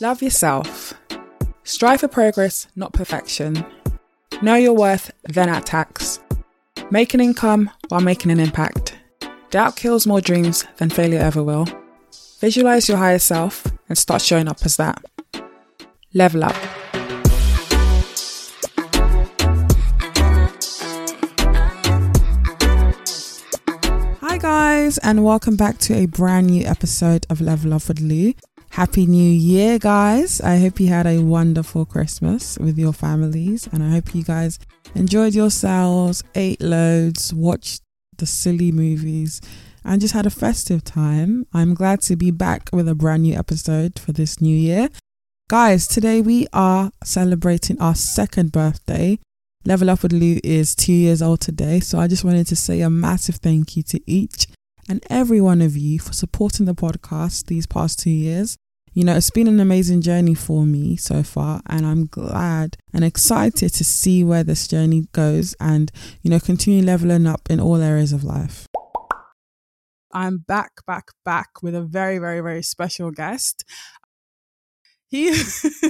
Love yourself. Strive for progress, not perfection. Know your worth, then act tax. Make an income while making an impact. Doubt kills more dreams than failure ever will. Visualize your higher self and start showing up as that. Level up. And welcome back to a brand new episode of Level Up with Lou. Happy New Year, guys. I hope you had a wonderful Christmas with your families, and I hope you guys enjoyed yourselves, ate loads, watched the silly movies, and just had a festive time. I'm glad to be back with a brand new episode for this new year. Guys, today we are celebrating our second birthday. Level Up with Lou is two years old today, so I just wanted to say a massive thank you to each and every one of you for supporting the podcast these past two years. You know, it's been an amazing journey for me so far, and I'm glad and excited to see where this journey goes and, you know, continue leveling up in all areas of life. I'm back, back, back with a very, very, very special guest. He,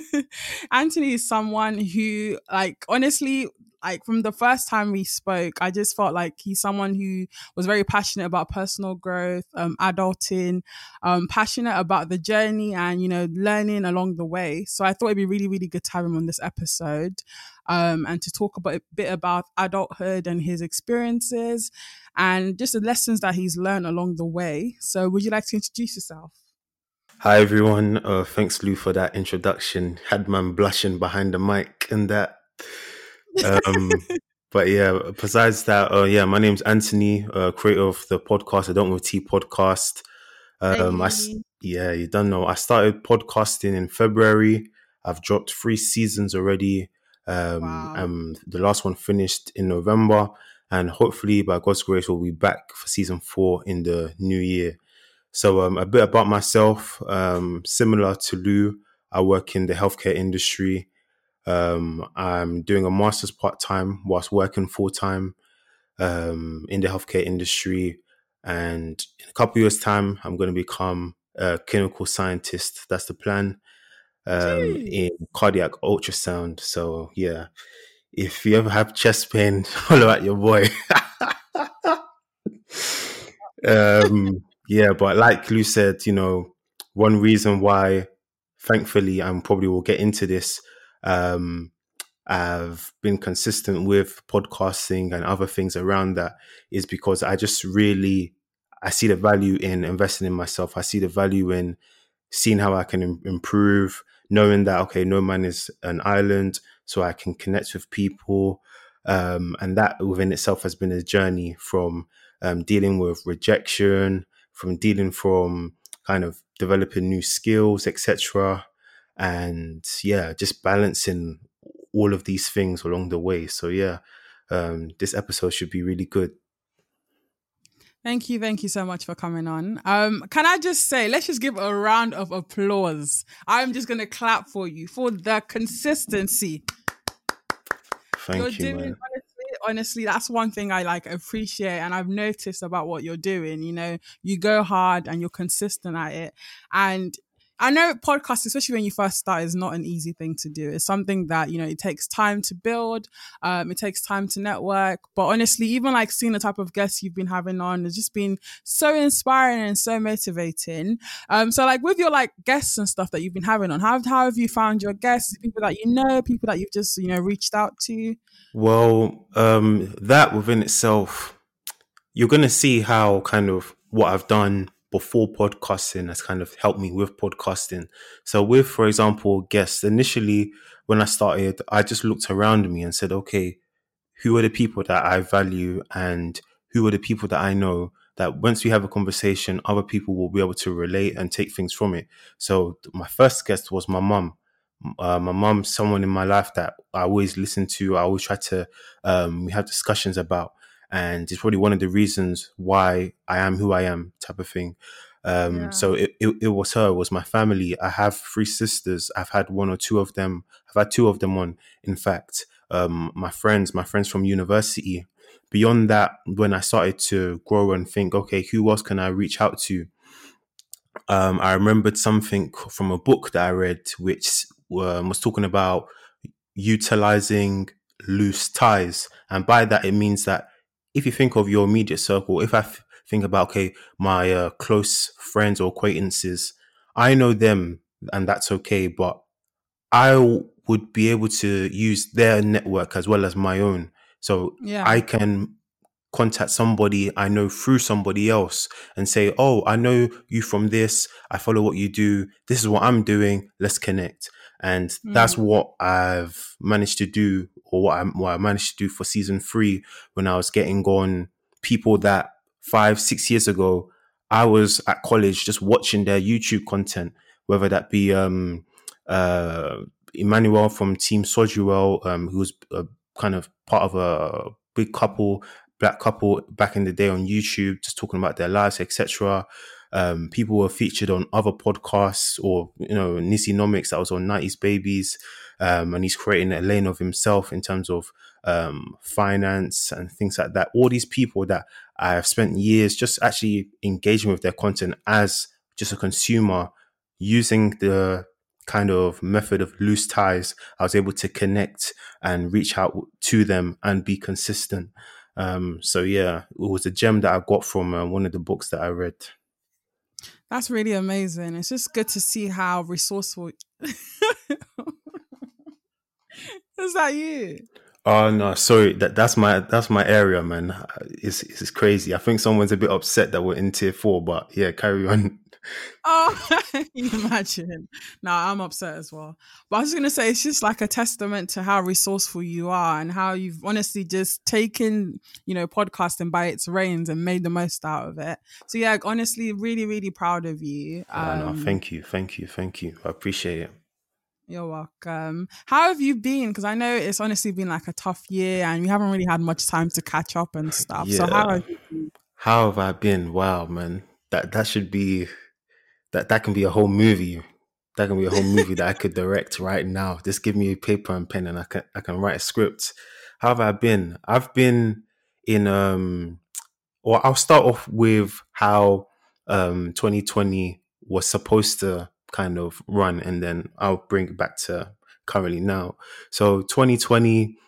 Anthony is someone who, like, honestly, like from the first time we spoke, I just felt like he's someone who was very passionate about personal growth, um, adulting, um, passionate about the journey and, you know, learning along the way. So I thought it'd be really, really good to have him on this episode. Um, and to talk about a bit about adulthood and his experiences and just the lessons that he's learned along the way. So would you like to introduce yourself? Hi everyone. Uh, thanks Lou for that introduction. Had man blushing behind the mic and that. Um, but yeah, besides that, uh, yeah, my name's Anthony, uh, creator of the podcast, I Don't With Tea podcast. Um, I, yeah, you don't know. I started podcasting in February. I've dropped three seasons already. Um, wow. and the last one finished in November. And hopefully, by God's grace, we'll be back for season four in the new year. So, um, a bit about myself. Um, similar to Lou, I work in the healthcare industry. Um, I'm doing a master's part time whilst working full time um, in the healthcare industry. And in a couple years' time, I'm going to become a clinical scientist. That's the plan um, in cardiac ultrasound. So, yeah, if you ever have chest pain, follow at your boy. um, yeah, but like Lou said, you know, one reason why, thankfully, I'm probably will get into this um, I've been consistent with podcasting and other things around that is because I just really I see the value in investing in myself. I see the value in seeing how I can Im- improve, knowing that okay, no man is an island, so I can connect with people, um, and that within itself has been a journey from um, dealing with rejection, from dealing from kind of developing new skills, etc and yeah, just balancing all of these things along the way. So yeah, um, this episode should be really good. Thank you, thank you so much for coming on. Um, can I just say, let's just give a round of applause. I'm just gonna clap for you for the consistency. Thank you're you, doing, man. Honestly, honestly, that's one thing I like appreciate, and I've noticed about what you're doing. You know, you go hard and you're consistent at it, and I know podcasting, especially when you first start, is not an easy thing to do. It's something that, you know, it takes time to build. Um, it takes time to network. But honestly, even like seeing the type of guests you've been having on has just been so inspiring and so motivating. Um, so like with your like guests and stuff that you've been having on, how, how have you found your guests? People that you know, people that you've just, you know, reached out to? Well, um, that within itself, you're going to see how kind of what I've done before podcasting has kind of helped me with podcasting. So, with, for example, guests, initially when I started, I just looked around me and said, okay, who are the people that I value and who are the people that I know that once we have a conversation, other people will be able to relate and take things from it. So, my first guest was my mum. Uh, my mom's someone in my life that I always listen to. I always try to, um, we have discussions about and it's probably one of the reasons why I am who I am, type of thing. Um, yeah. So it, it, it, was her, it was my family. I have three sisters. I've had one or two of them. I've had two of them on, in fact. um, my friends, my friends from university. Beyond that, when I started to grow and think, okay, who else can I reach out to? Um, I remembered something from a book that I read, which um, was talking about utilizing loose ties. And by that, it means that if you think of your immediate circle, if I f- think about, okay, my uh, close friends or acquaintances, I know them and that's okay, but I would be able to use their network as well as my own. So Yeah. I can contact somebody I know through somebody else and say, Oh, I know you from this. I follow what you do. This is what I'm doing. Let's connect. And that's Mm. what I've managed to do, or what I, what I managed to do for season three when I was getting on people that five, six years ago, I was at college just watching their YouTube content, whether that be um, uh, Emmanuel from Team Sojuel, um, who was a, kind of part of a big couple, black couple back in the day on YouTube, just talking about their lives, etc. Um, people were featured on other podcasts, or you know, Nisi Nomics that was on 90s Babies, um, and he's creating a lane of himself in terms of um, finance and things like that. All these people that I have spent years just actually engaging with their content as just a consumer, using the kind of method of loose ties, I was able to connect and reach out to them and be consistent. Um, so yeah, it was a gem that I got from uh, one of the books that I read. That's really amazing. It's just good to see how resourceful. Is that you? Oh no, sorry. That that's my that's my area, man. It's it's crazy. I think someone's a bit upset that we're in tier four, but yeah, carry on. Oh, you imagine. No, I'm upset as well. But I was going to say, it's just like a testament to how resourceful you are and how you've honestly just taken, you know, podcasting by its reins and made the most out of it. So, yeah, honestly, really, really proud of you. Oh, no, Um, thank you, thank you, thank you. I appreciate it. You're welcome. How have you been? Because I know it's honestly been like a tough year and you haven't really had much time to catch up and stuff. So, how have you been? How have I been? Wow, man. That that should be that that can be a whole movie. That can be a whole movie that I could direct right now. Just give me a paper and pen and I can I can write a script. How have I been? I've been in um or I'll start off with how um 2020 was supposed to kind of run and then I'll bring it back to currently now. So 2020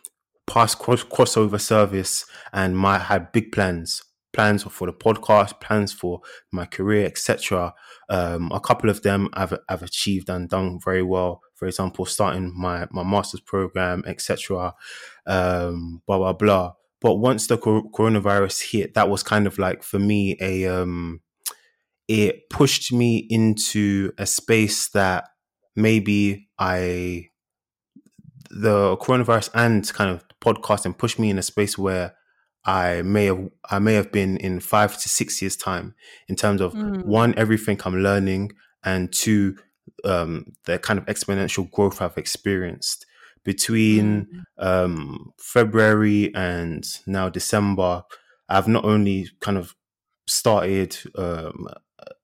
past cross- crossover service and my had big plans plans for the podcast plans for my career etc um, a couple of them I've, I've achieved and done very well. For example starting my, my master's program etc um, blah blah blah. But once the cor- coronavirus hit that was kind of like for me a um, it pushed me into a space that maybe i the coronavirus and kind of podcasting pushed me in a space where I may have I may have been in five to six years time in terms of Mm, one everything I'm learning and two um, the kind of exponential growth I've experienced between mm, um, February and now December. I've not only kind of started um,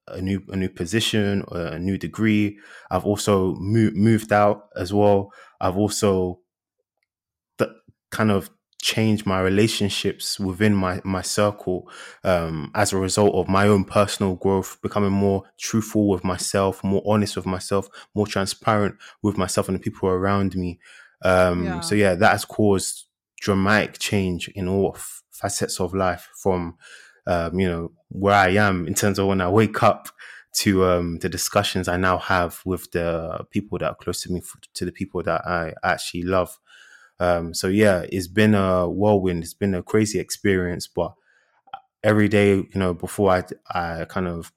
a new a new position, a new degree. I've also mo- moved out as well. I've also th- kind of changed my relationships within my my circle um, as a result of my own personal growth, becoming more truthful with myself, more honest with myself, more transparent with myself and the people around me. Um, yeah. so yeah, that has caused dramatic change in all f- facets of life from um, you know where I am in terms of when I wake up to um, the discussions I now have with the people that are close to me, f- to the people that I actually love. Um, so yeah, it's been a whirlwind. It's been a crazy experience, but every day, you know, before I I kind of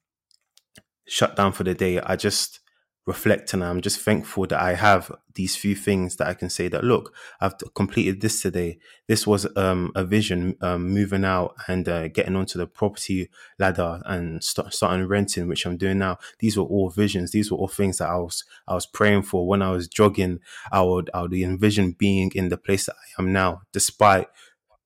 shut down for the day, I just reflect and I'm just thankful that I have these few things that I can say that look, I've completed this today. This was um, a vision, um, moving out and uh, getting onto the property ladder and start, starting renting, which I'm doing now. These were all visions. These were all things that I was I was praying for when I was jogging. I would I would envision being in the place that I am now, despite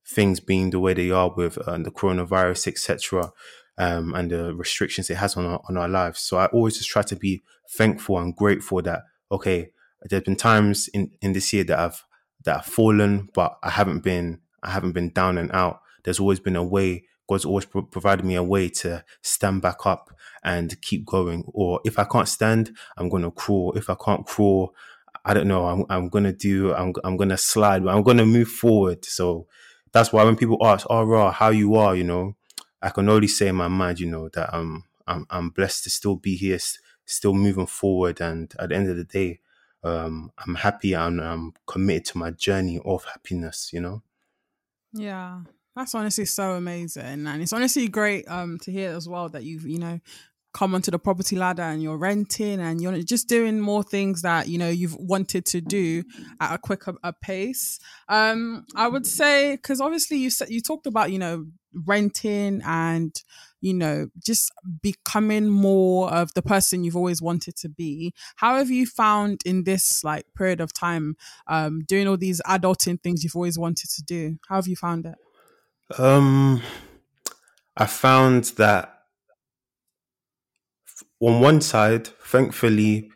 things being the way they are with uh, the coronavirus, etc., um, and the restrictions it has on our, on our lives. So I always just try to be thankful and grateful that okay, there's been times in in this year that I've that I've fallen, but I haven't been I haven't been down and out. There's always been a way. God's always pro- provided me a way to stand back up and keep going. Or if I can't stand, I'm gonna crawl. If I can't crawl, I don't know. I'm I'm gonna do. I'm I'm gonna slide, but I'm gonna move forward. So that's why when people ask, "Oh, raw, how you are?" You know, I can only say in my mind, you know, that I'm I'm I'm blessed to still be here, still moving forward, and at the end of the day, um, I'm happy and I'm committed to my journey of happiness. You know. Yeah, that's honestly so amazing, and it's honestly great um to hear as well that you've you know come onto the property ladder and you're renting and you're just doing more things that you know you've wanted to do at a quicker a pace. Um i would say because obviously you said you talked about you know renting and you know just becoming more of the person you've always wanted to be. How have you found in this like period of time um doing all these adulting things you've always wanted to do? How have you found it? Um i found that on one side, thankfully,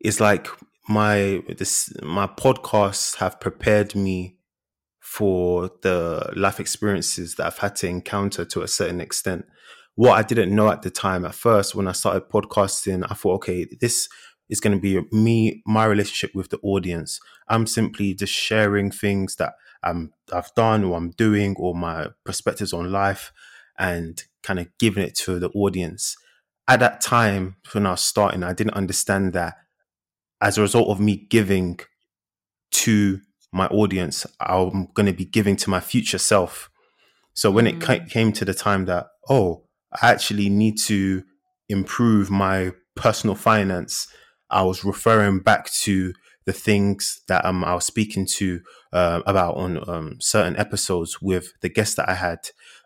it's like my this my podcasts have prepared me for the life experiences that I've had to encounter to a certain extent. What I didn't know at the time, at first, when I started podcasting, I thought, okay, this is going to be me, my relationship with the audience. I'm simply just sharing things that I'm, I've done or I'm doing or my perspectives on life and kind of giving it to the audience at that time when I was starting, I didn't understand that as a result of me giving to my audience, I'm going to be giving to my future self. So when mm. it came to the time that, oh, I actually need to improve my personal finance, I was referring back to the things that um, I was speaking to uh, about on um, certain episodes with the guests that I had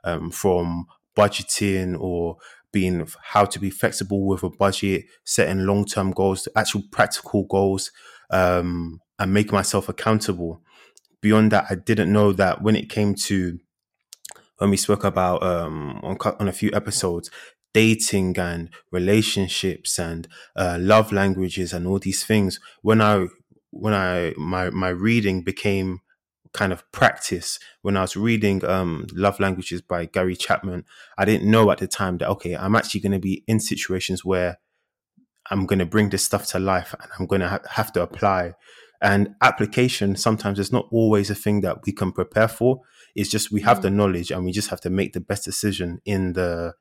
um, from budgeting or being how to be flexible with a budget, setting long term goals, actual practical goals, um, and making myself accountable. Beyond that, I didn't know that when it came to when we spoke about um, on on a few episodes, dating and relationships and uh, love languages and all these things. When I when I my my reading became kind of practice when I was reading um, Love Languages by Gary Chapman. I didn't know at the time that, okay, I'm actually going to be in situations where I'm going to bring this stuff to life and I'm going to ha- have to apply. And application sometimes is not always a thing that we can prepare for. It's just we have mm. the knowledge and we just have to make the best decision in the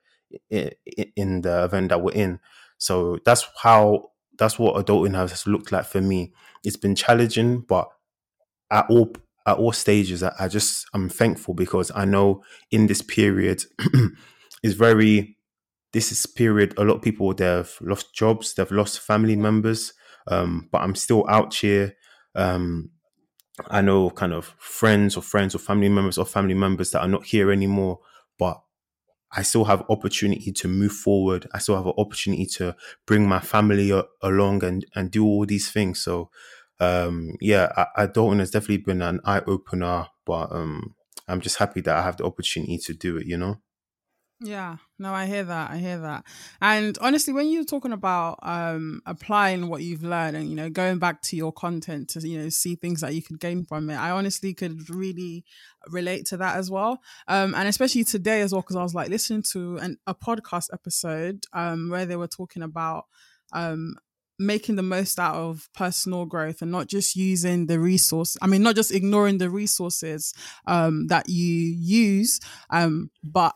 in the event that we're in. So that's how that's what adulting has looked like for me. It's been challenging, but at all at all stages, I, I just I'm thankful because I know in this period is very this is period a lot of people they've lost jobs, they've lost family members, um, but I'm still out here. Um, I know kind of friends or friends or family members or family members that are not here anymore, but I still have opportunity to move forward. I still have an opportunity to bring my family a- along and, and do all these things. So um, yeah, I, I Dalton it's definitely been an eye opener, but um, I'm just happy that I have the opportunity to do it. You know. Yeah, no, I hear that. I hear that. And honestly, when you're talking about um, applying what you've learned and you know going back to your content to you know see things that you could gain from it, I honestly could really relate to that as well. Um, and especially today as well, because I was like listening to an, a podcast episode um, where they were talking about um, making the most out of personal growth and not just using the resource i mean not just ignoring the resources um, that you use um, but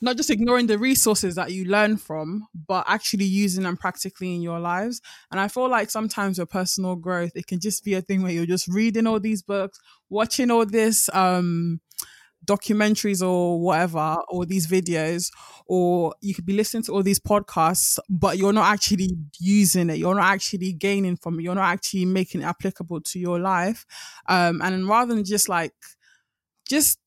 not just ignoring the resources that you learn from but actually using them practically in your lives. And i feel like sometimes your personal growth it can just be a thing where you're just reading all these books watching all this um documentaries or whatever or these videos or you could be listening to all these podcasts but you're not actually using it. You're not actually gaining from it. You're not actually making it applicable to your life. Um and rather than just like just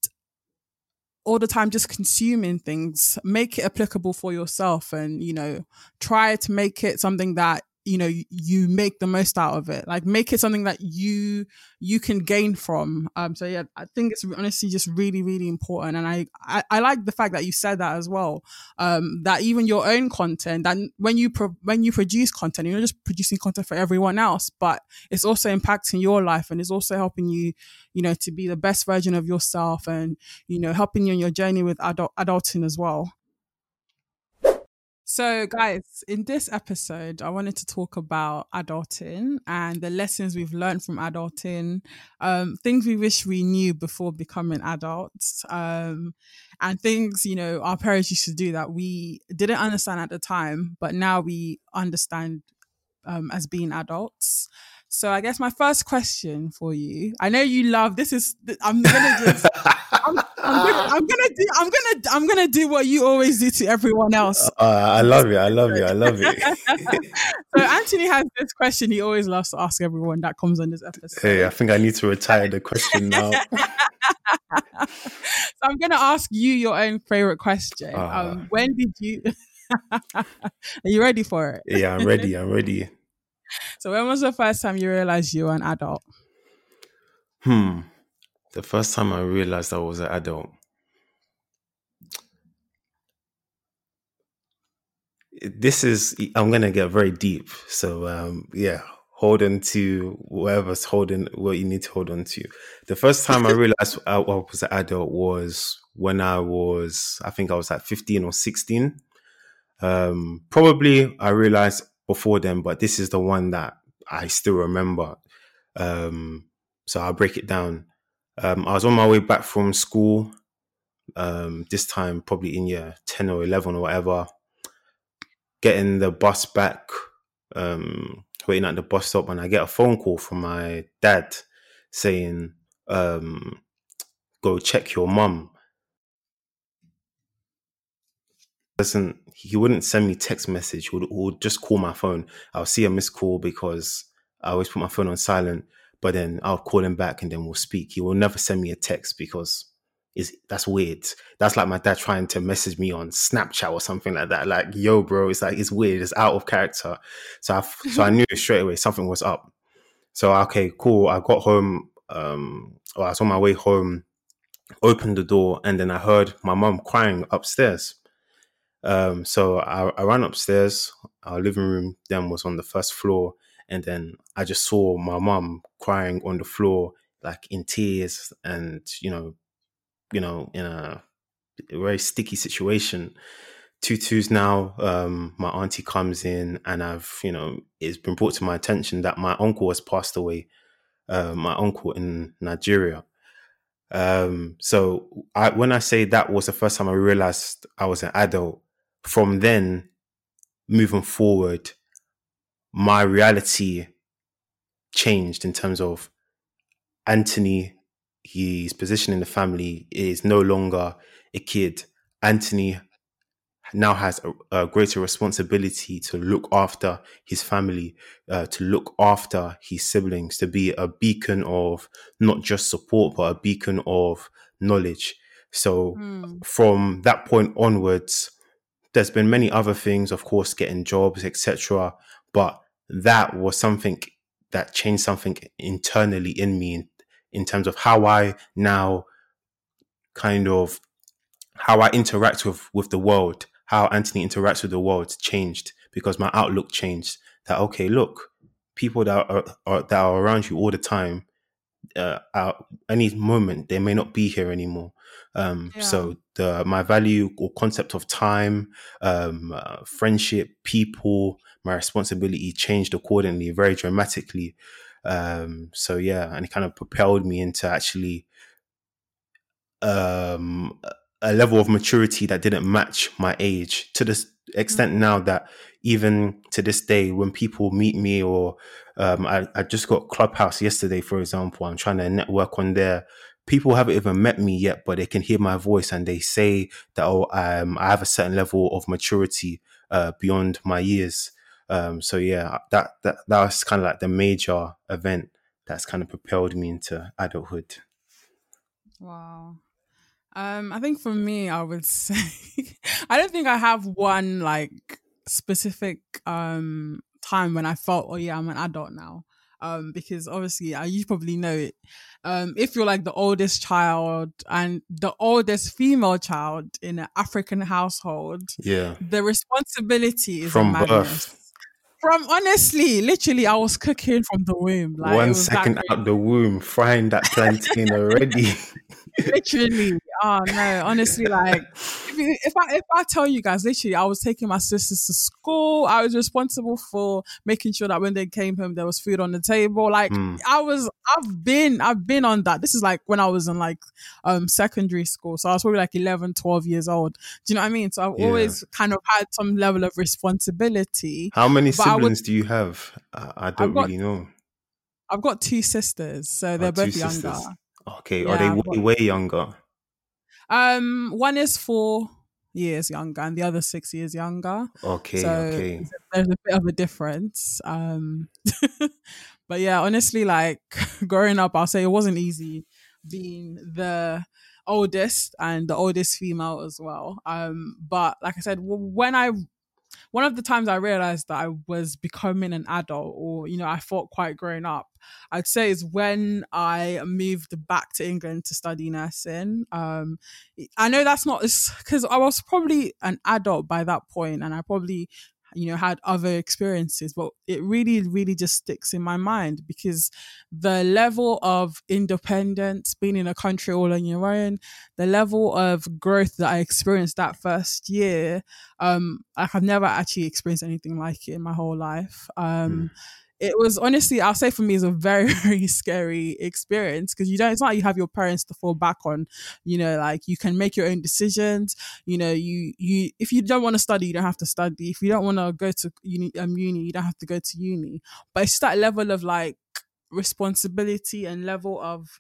all the time just consuming things make it applicable for yourself and you know try to make it something that you know you make the most out of it. Like make it something that you you can gain from. Um so yeah i think it's honestly just really really important. And I, I i, like the fact that you said that as well um that even your own content that when you pro- when you produce content you're not just producing content for everyone else but it's also impacting your life and it's also helping you you know to be the best version of yourself and you know helping you in your journey with adult adulting as well so, guys, in this episode, I wanted to talk about adulting and the lessons we've learned from adulting, um, things we wish we knew before becoming adults, um, and things, you know, our parents used to do that we didn't understand at the time, but now we understand um, as being adults. So I guess my first question for you, I know you love this is I'm gonna just I'm, I'm, gonna, I'm gonna do I'm gonna I'm gonna do what you always do to everyone else. Uh, I love it. I love it. I love it. so Anthony has this question he always loves to ask everyone that comes on this episode. Hey, I think I need to retire the question now. so I'm gonna ask you your own favorite question. Uh, um, when did you? Are you ready for it? Yeah, I'm ready. I'm ready. So when was the first time you realized you were an adult? Hmm. The first time I realized I was an adult. This is I'm gonna get very deep. So um yeah, hold on to whatever's holding what you need to hold on to. The first time I realized I was an adult was when I was I think I was at 15 or 16. Um probably I realized before then, but this is the one that I still remember. Um, so I'll break it down. Um, I was on my way back from school. Um, this time probably in year ten or eleven or whatever. Getting the bus back, um, waiting at the bus stop, and I get a phone call from my dad saying, um, "Go check your mum." doesn't he wouldn't send me text message would, would just call my phone i'll see a missed call because i always put my phone on silent but then i'll call him back and then we'll speak. He will never send me a text because is that's weird. That's like my dad trying to message me on snapchat or something like that. Like yo bro it's like it's weird. It's out of character. So i so i knew straight away something was up. So okay cool. I got home um or i was on my way home opened the door and then i heard my mom crying upstairs. Um, so I, I ran upstairs. Our living room then was on the first floor, and then I just saw my mum crying on the floor, like in tears, and you know, you know, in a very sticky situation. Tutus now, um, my auntie comes in, and I've, you know, it's been brought to my attention that my uncle has passed away. Uh, my uncle in Nigeria. Um, so I, when I say that was the first time I realized I was an adult, from then moving forward, my reality changed in terms of Anthony, his position in the family is no longer a kid. Anthony now has a, a greater responsibility to look after his family, uh, to look after his siblings, to be a beacon of not just support, but a beacon of knowledge. So mm. from that point onwards, there's been many other things, of course, getting jobs, etc. But that was something that changed something internally in me in, in terms of how I now kind of how I interact with with the world, how Anthony interacts with the world changed because my outlook changed. That okay, look, people that are, are that are around you all the time, uh, at any moment they may not be here anymore. Um, yeah. So the my value or concept of time, um, uh, friendship, people, my responsibility changed accordingly, very dramatically. Um, so yeah, and it kind of propelled me into actually um, a level of maturity that didn't match my age to the extent mm-hmm. now that even to this day, when people meet me or um, I, I just got Clubhouse yesterday, for example, I'm trying to network on there people haven't even met me yet, but they can hear my voice and they say that oh, um, I have a certain level of maturity uh, beyond my years. Um, so yeah, that that that was kind of like the major event that's kind of propelled me into adulthood. Wow. Um, I think for me, I would say I don't think I have one like specific um time when I felt, oh yeah, I'm an adult now. Um, because obviously, uh, you probably know it. Um, if you're like the oldest child and the oldest female child in an African household, Yeah. the responsibility is From a madness. birth. From honestly, literally, I was cooking from the womb. Like One that second out the womb, frying that plantain already. literally oh no honestly like if, you, if i if i tell you guys literally i was taking my sisters to school i was responsible for making sure that when they came home there was food on the table like Mm. i was i've been i've been on that this is like when i was in like um secondary school so i was probably like 11 12 years old do you know what i mean so i've Yeah. always kind of had some level of responsibility How many I would- siblings do you have? I, I don't got- really know. i've got two sisters so they're Oh, both younger sisters. Okay, Yeah, are they way, way younger? um one is four years younger and the other six years younger Okay, So, okay. there's a bit of a difference. Um, but yeah, honestly, like growing up, I'll say it wasn't easy being the oldest and the oldest female as well. Um, but like I said, when I one of the times I realized that I was becoming an adult or, you know, I felt quite grown up, I'd say is when I moved back to England to study nursing. Um, I know that's not because I was probably an adult by that point and I probably, you know, had other experiences, but it really, really just sticks in my mind because the level of independence, being in a country all on your own, the level of growth that I experienced that first year, um, like I've never actually experienced anything like it in my whole life. Um, it was honestly, I'll say for me, is a very, very scary experience because you don't, it's not like you have your parents to fall back on, you know, like you can make your own decisions. You know, you, you, if you don't want to study, you don't have to study. If you don't want to go to uni, um, uni, you don't have to go to uni. But it's that level of like responsibility and level of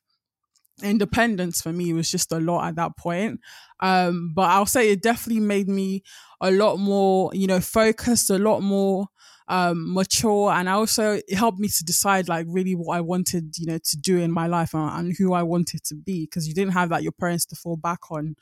independence for me was just a lot at that point. Um, but I'll say it definitely made me a lot more, you know, focused, a lot more um mature and I also it helped me to decide like really what I wanted you know to do in my life and, and who I wanted to be because you didn't have like your parents to fall back on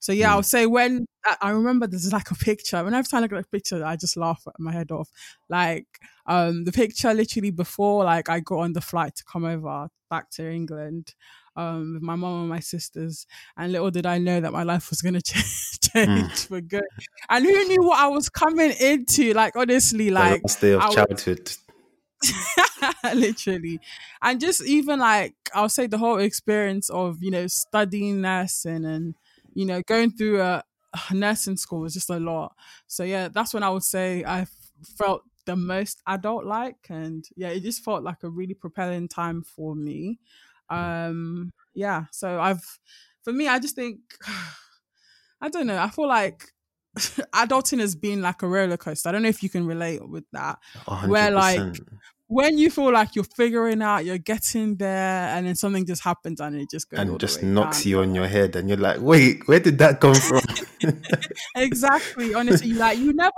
so yeah Mm. I would say when I, remember there's like a picture When whenever time I look at a picture I just laugh my head off like um the picture literally before like I got on the flight to come over back to England um with my mom and my sisters and little did I know that my life was gonna change, change for good. And who knew what I was coming into? Like honestly The like last day of I was- childhood. literally. And just even like i'll say the whole experience of you know studying nursing and you know going through a, a nursing school was just a lot. So yeah that's when i would say i felt the most adult like and yeah it just felt like a really propelling time for me um yeah so i've for me i just think i don't know i feel like adulting has been like a roller coaster i don't know if you can relate with that Where, like, when you feel like you're figuring out, you're getting there, and then something just happens and it just goes and just knocks down. you on your head, and you're like, "Wait, where did that come from?" Exactly. Honestly, like you never,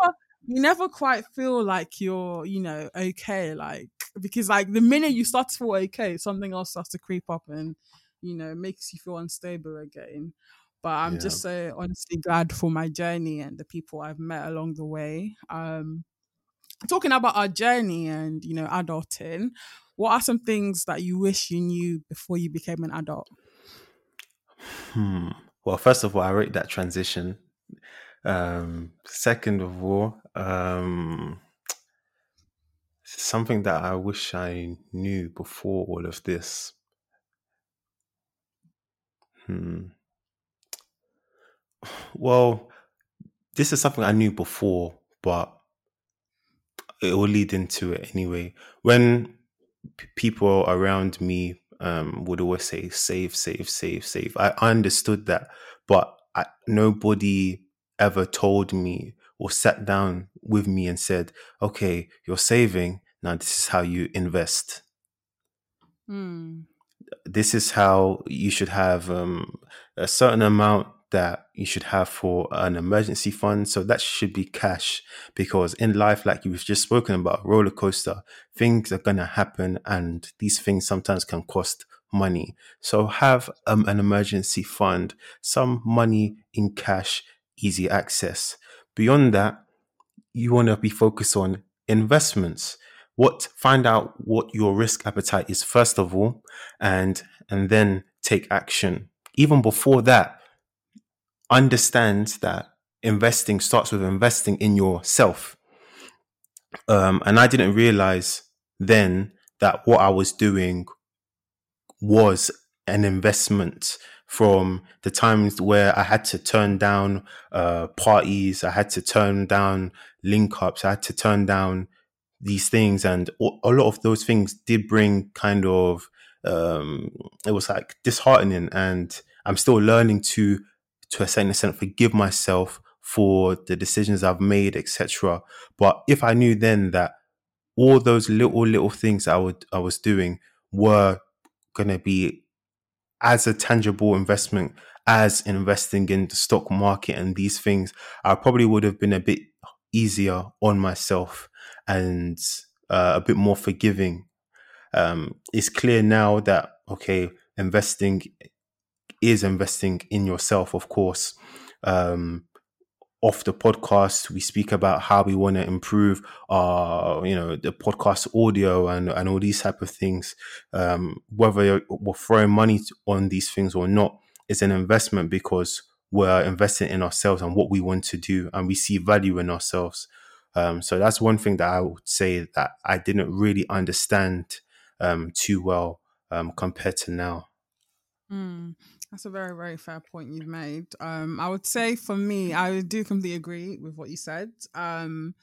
you never quite feel like you're, you know, okay. Like because like the minute you start to feel okay, something else starts to creep up and you know makes you feel unstable again. But I'm Yeah. just so honestly glad for my journey and the people I've met along the way. Um, talking about our journey and you know adulting what are some things that you wish you knew before you became an adult Hmm. Well, first of all, I rate that transition. Um, second of all, um, something that I wish I knew before all of this. Hmm. Well, this is something I knew before, but it will lead into it anyway. When p- people around me um, would always say save, save, save, save, I understood that, but I, nobody ever told me or sat down with me and said, "Okay, you're saving. Now this is how you invest. hmm. This is how you should have um, a certain amount." That you should have for an emergency fund. So that should be cash because in life, like you've just spoken about, roller coaster, things are going to happen and these things sometimes can cost money. So have um, an emergency fund, some money in cash, easy access. Beyond that, you want to be focused on investments. What find out what your risk appetite is first of all, and and then take action. Even before that, understand that investing starts with investing in yourself. Um, and I didn't realize then that what I was doing was an investment from the times where I had to turn down uh, parties, I had to turn down link ups, I had to turn down these things. And a lot of those things did bring kind of, um, it was like disheartening. And I'm still learning to, to a certain extent, forgive myself for the decisions I've made, etc. But if I knew then that all those little little things I would I was doing were gonna be as a tangible investment as investing in the stock market and these things, I probably would have been a bit easier on myself and uh, a bit more forgiving. Um, it's clear now that okay, investing is investing in yourself, of course. Um, off the podcast. We speak about how we want to improve our you know the podcast audio and and all these type of things. Um, whether we're throwing money on these things or not is an investment because we're investing in ourselves and what we want to do and we see value in ourselves. Um, so that's one thing that i would say that i didn't really understand um, too well um, compared to now. Mm. That's a very, very fair point you've made. Um, I would say for me, I do completely agree with what you said. Um,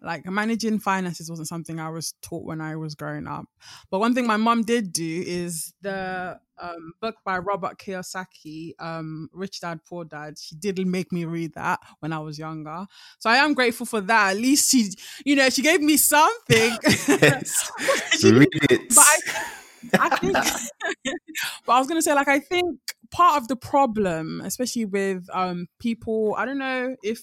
like managing finances wasn't something I was taught when I was growing up. But one thing my mom did do is the um, book by Robert Kiyosaki, um, Rich Dad Poor Dad. She did make me read that when I was younger, so I am grateful for that. At least she, you know, she gave me something. yes. read it. But I, I think, but I was gonna say, like, I think part of the problem, especially with um people, I don't know if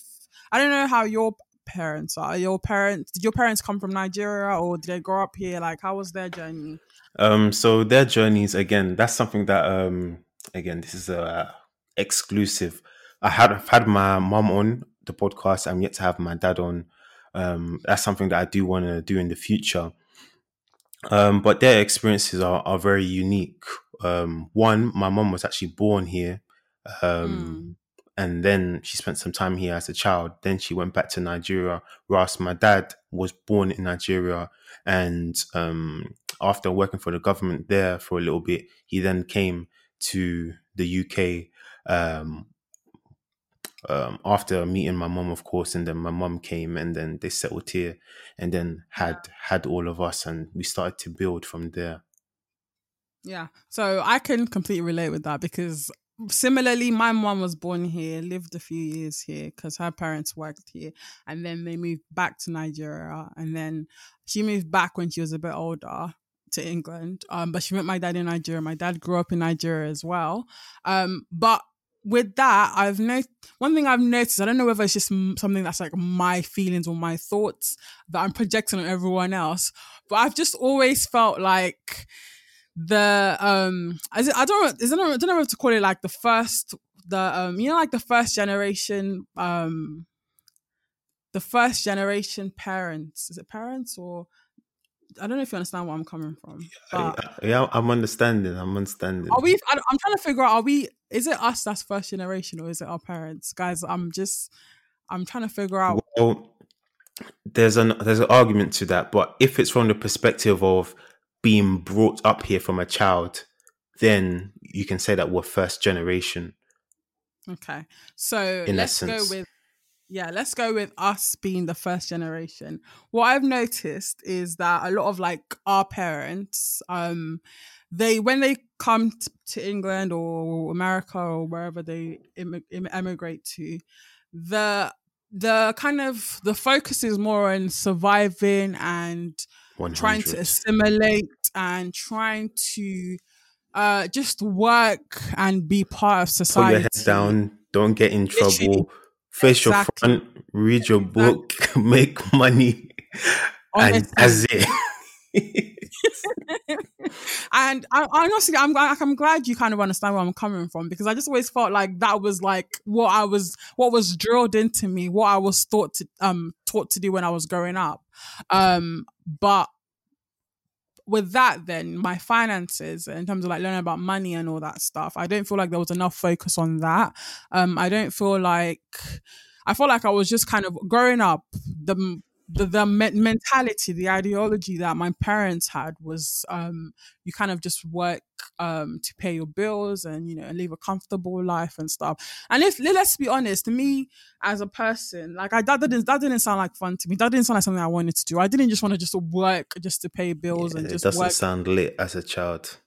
I don't know how your parents are. Your parents did your parents come from Nigeria or did they grow up here? Like, how was their journey? Um, so their journeys again. That's something that um again this is a exclusive. I had I've had my mom on the podcast. I'm yet to have my dad on. Um, that's something that I do want to do in the future. Um, but their experiences are, are very unique. Um, one, my mom was actually born here. Um, mm. And then she spent some time here as a child. Then she went back to Nigeria, whereas my dad was born in Nigeria. And um, after working for the government there for a little bit, he then came to the UK um, um, after meeting my mom, of course, and then my mom came, and then they settled here, and then had had all of us, and we started to build from there. Yeah, so I can completely relate with that because similarly, my mom was born here, lived a few years here because her parents worked here, and then they moved back to Nigeria, and then she moved back when she was a bit older to England. Um, but she met my dad in Nigeria. My dad grew up in Nigeria as well. Um, but with that, I've noticed one thing I've noticed. I don't know whether it's just something that's like my feelings or my thoughts that I'm projecting on everyone else, but I've just always felt like the um, I, I don't, is it, I don't know what to call it, like the first, the um, you know, like the first generation, um, the first generation parents. Is it parents or I don't know if you understand where I'm coming from. But yeah, I'm understanding. I'm understanding. Are we? I'm trying to figure out. Are we? Is it us that's first generation, or is it our parents, guys? I'm just. I'm trying to figure out. Well, there's an there's an argument to that, but if it's from the perspective of being brought up here from a child, then you can say that we're first generation. Okay, so in let's essence. go with yeah, let's go with us being the first generation. What I've noticed is that a lot of like our parents, um, they when they come t- to England or America or wherever they Im- Im- emigrate to, the the kind of the focus is more on surviving and 100. trying to assimilate and trying to uh just work and be part of society. Put your head down. Don't get in trouble face exactly. your front, read your book, make money, Honestly. and that's it. and I, honestly, I'm I'm glad you kind of understand where I'm coming from because I just always felt like that was like what I was, what was drilled into me, what I was taught to um taught to do when I was growing up. Um, but with that then my finances in terms of like learning about money and all that stuff i don't feel like there was enough focus on that um i don't feel like i feel like i was just kind of growing up the the, the mentality, the ideology that my parents had was um, you kind of just work um, to pay your bills and you know and live a comfortable life and stuff. And if let's be honest, to me as a person, like I that didn't that didn't sound like fun to me. That didn't sound like something I wanted to do. I didn't just want to just work just to pay bills Yeah, and it just doesn't work sound lit as a child.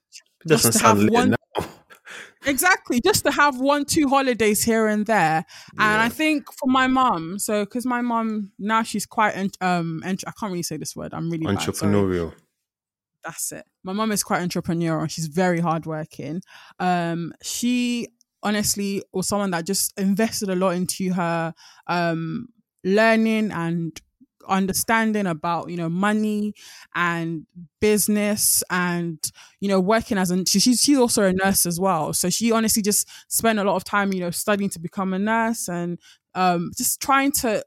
It doesn't sound lit one. Exactly, just to have one, two holidays here and there. And I think for my mum, so because my mum now she's quite um, ent- I can't really say this word. I'm really bad. Entrepreneurial. That's it. My mum is quite entrepreneurial. She's very hardworking. Um, she honestly was someone that just invested a lot into her um learning and understanding about you know money and business and you know working as a she, she's she's also a nurse as well. So she honestly just spent a lot of time you know studying to become a nurse and um just trying to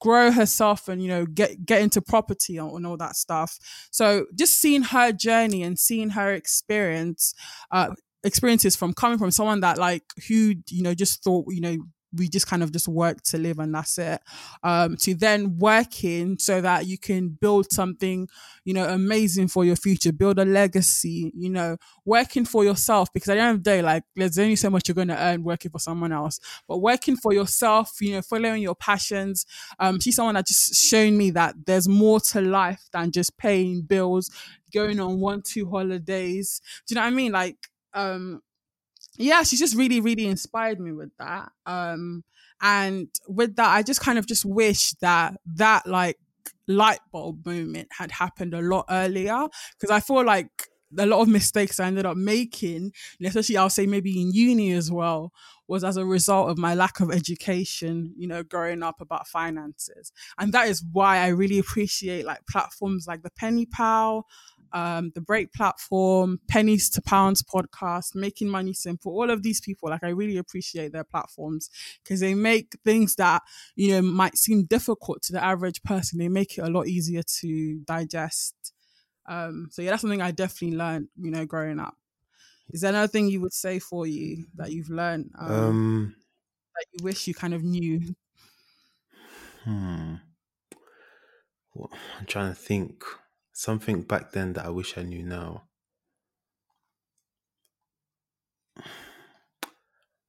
grow herself and you know get get into property and, and all that stuff. So just seeing her journey and seeing her experience uh experiences from coming from someone that like who you know just thought you know we just kind of just work to live and that's it. Um to then working so that you can build something you know amazing for your future build a legacy you know working for yourself because at the end of the day like there's only so much you're going to earn working for someone else. But working for yourself you know following your passions um she's someone that just shown me that there's more to life than just paying bills going on one two holidays. Do you know what i mean? Like um yeah, she's just really, really inspired me with that. Um, and with that, I just kind of just wish that that like light bulb moment had happened a lot earlier because I feel like a lot of mistakes I ended up making, especially I'll say maybe in uni as well, was as a result of my lack of education, you know, growing up about finances. And that is why I really appreciate like platforms like the Penny Pal, um, the Break platform, Pennies to Pounds podcast, Making Money Simple, all of these people, like I really appreciate their platforms because they make things that, you know, might seem difficult to the average person, they make it a lot easier to digest. Um, so yeah, that's something I definitely learned, you know, growing up. Is there another thing you would say for you that you've learned um, Um, that you wish you kind of knew? hmm. What- I'm trying to think. Something back then that I wish I knew now.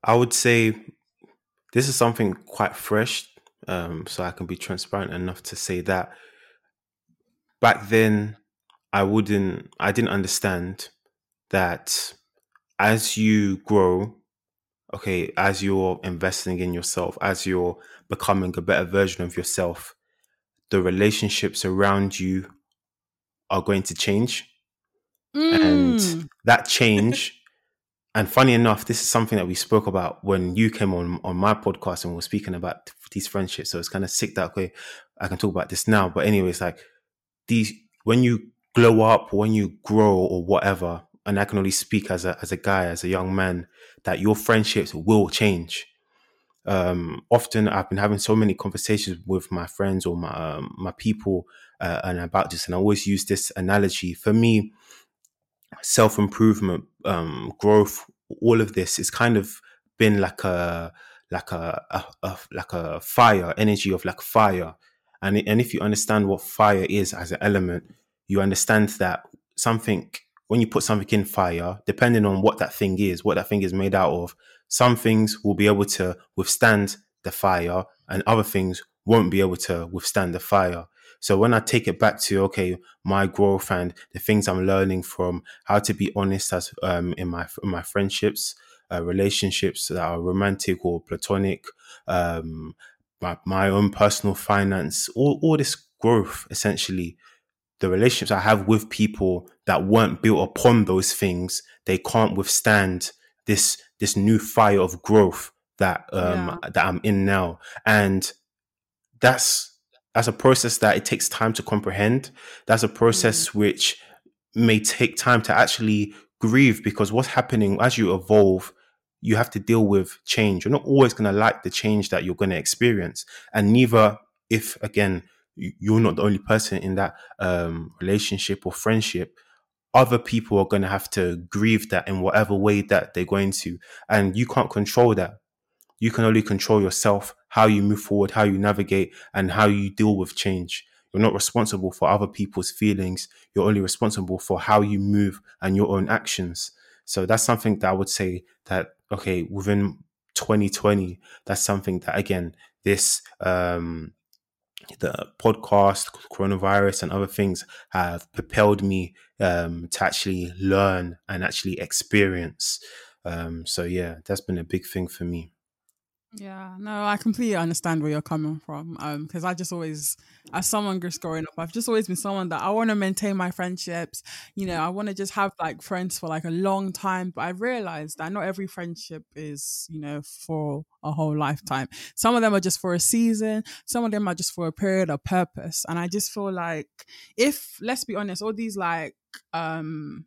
I would say this is something quite fresh, um, so I can be transparent enough to say that back then I wouldn't, I didn't understand that as you grow, okay, as you're investing in yourself, as you're becoming a better version of yourself, the relationships around you are going to change. And Mm. that change, and funny enough, this is something that we spoke about when you came on on my podcast and we were speaking about these friendships. So it's kind of sick that way I can talk about this now. But anyways, like these when you glow up, when you grow or whatever, and I can only speak as a as a guy, as a young man, that your friendships will change. Um, often I've been having so many conversations with my friends or my um, my people uh, and about this, and I always use this analogy. For me, self improvement, um, growth, all of this is kind of been like a like a, a, a like a fire energy of like fire, and and if you understand what fire is as an element, you understand that something when you put something in fire, depending on what that thing is, what that thing is made out of, some things will be able to withstand the fire, and other things won't be able to withstand the fire. So when I take it back to okay, my growth and the things I'm learning from how to be honest as um, in my in my friendships, uh, relationships that are romantic or platonic, um, my my own personal finance, all all this growth essentially. The relationships I have with people that weren't built upon those things, they can't withstand this this new fire of growth that um Yeah. that I'm in now, and that's that's a process that it takes time to comprehend. That's a process which may take time to actually grieve because what's happening as you evolve, you have to deal with change. You're not always going to like the change that you're going to experience, and neither if again you're not the only person in that um, relationship or friendship other people are going to have to grieve that in whatever way that they're going to and you can't control that you can only control yourself how you move forward how you navigate and how you deal with change you're not responsible for other people's feelings you're only responsible for how you move and your own actions so that's something that i would say that okay within 2020 that's something that again this um the podcast, coronavirus, and other things have propelled me um, to actually learn and actually experience. Um, so yeah, that's been a big thing for me. Yeah, no, I completely understand where you're coming from. Um, because I just always, as someone just growing up, I've just always been someone that I want to maintain my friendships. You know, I want to just have like friends for like a long time. But I realized that not every friendship is, you know, for a whole lifetime. Some of them are just for a season. Some of them are just for a period of purpose. And I just feel like if, let's be honest, all these like um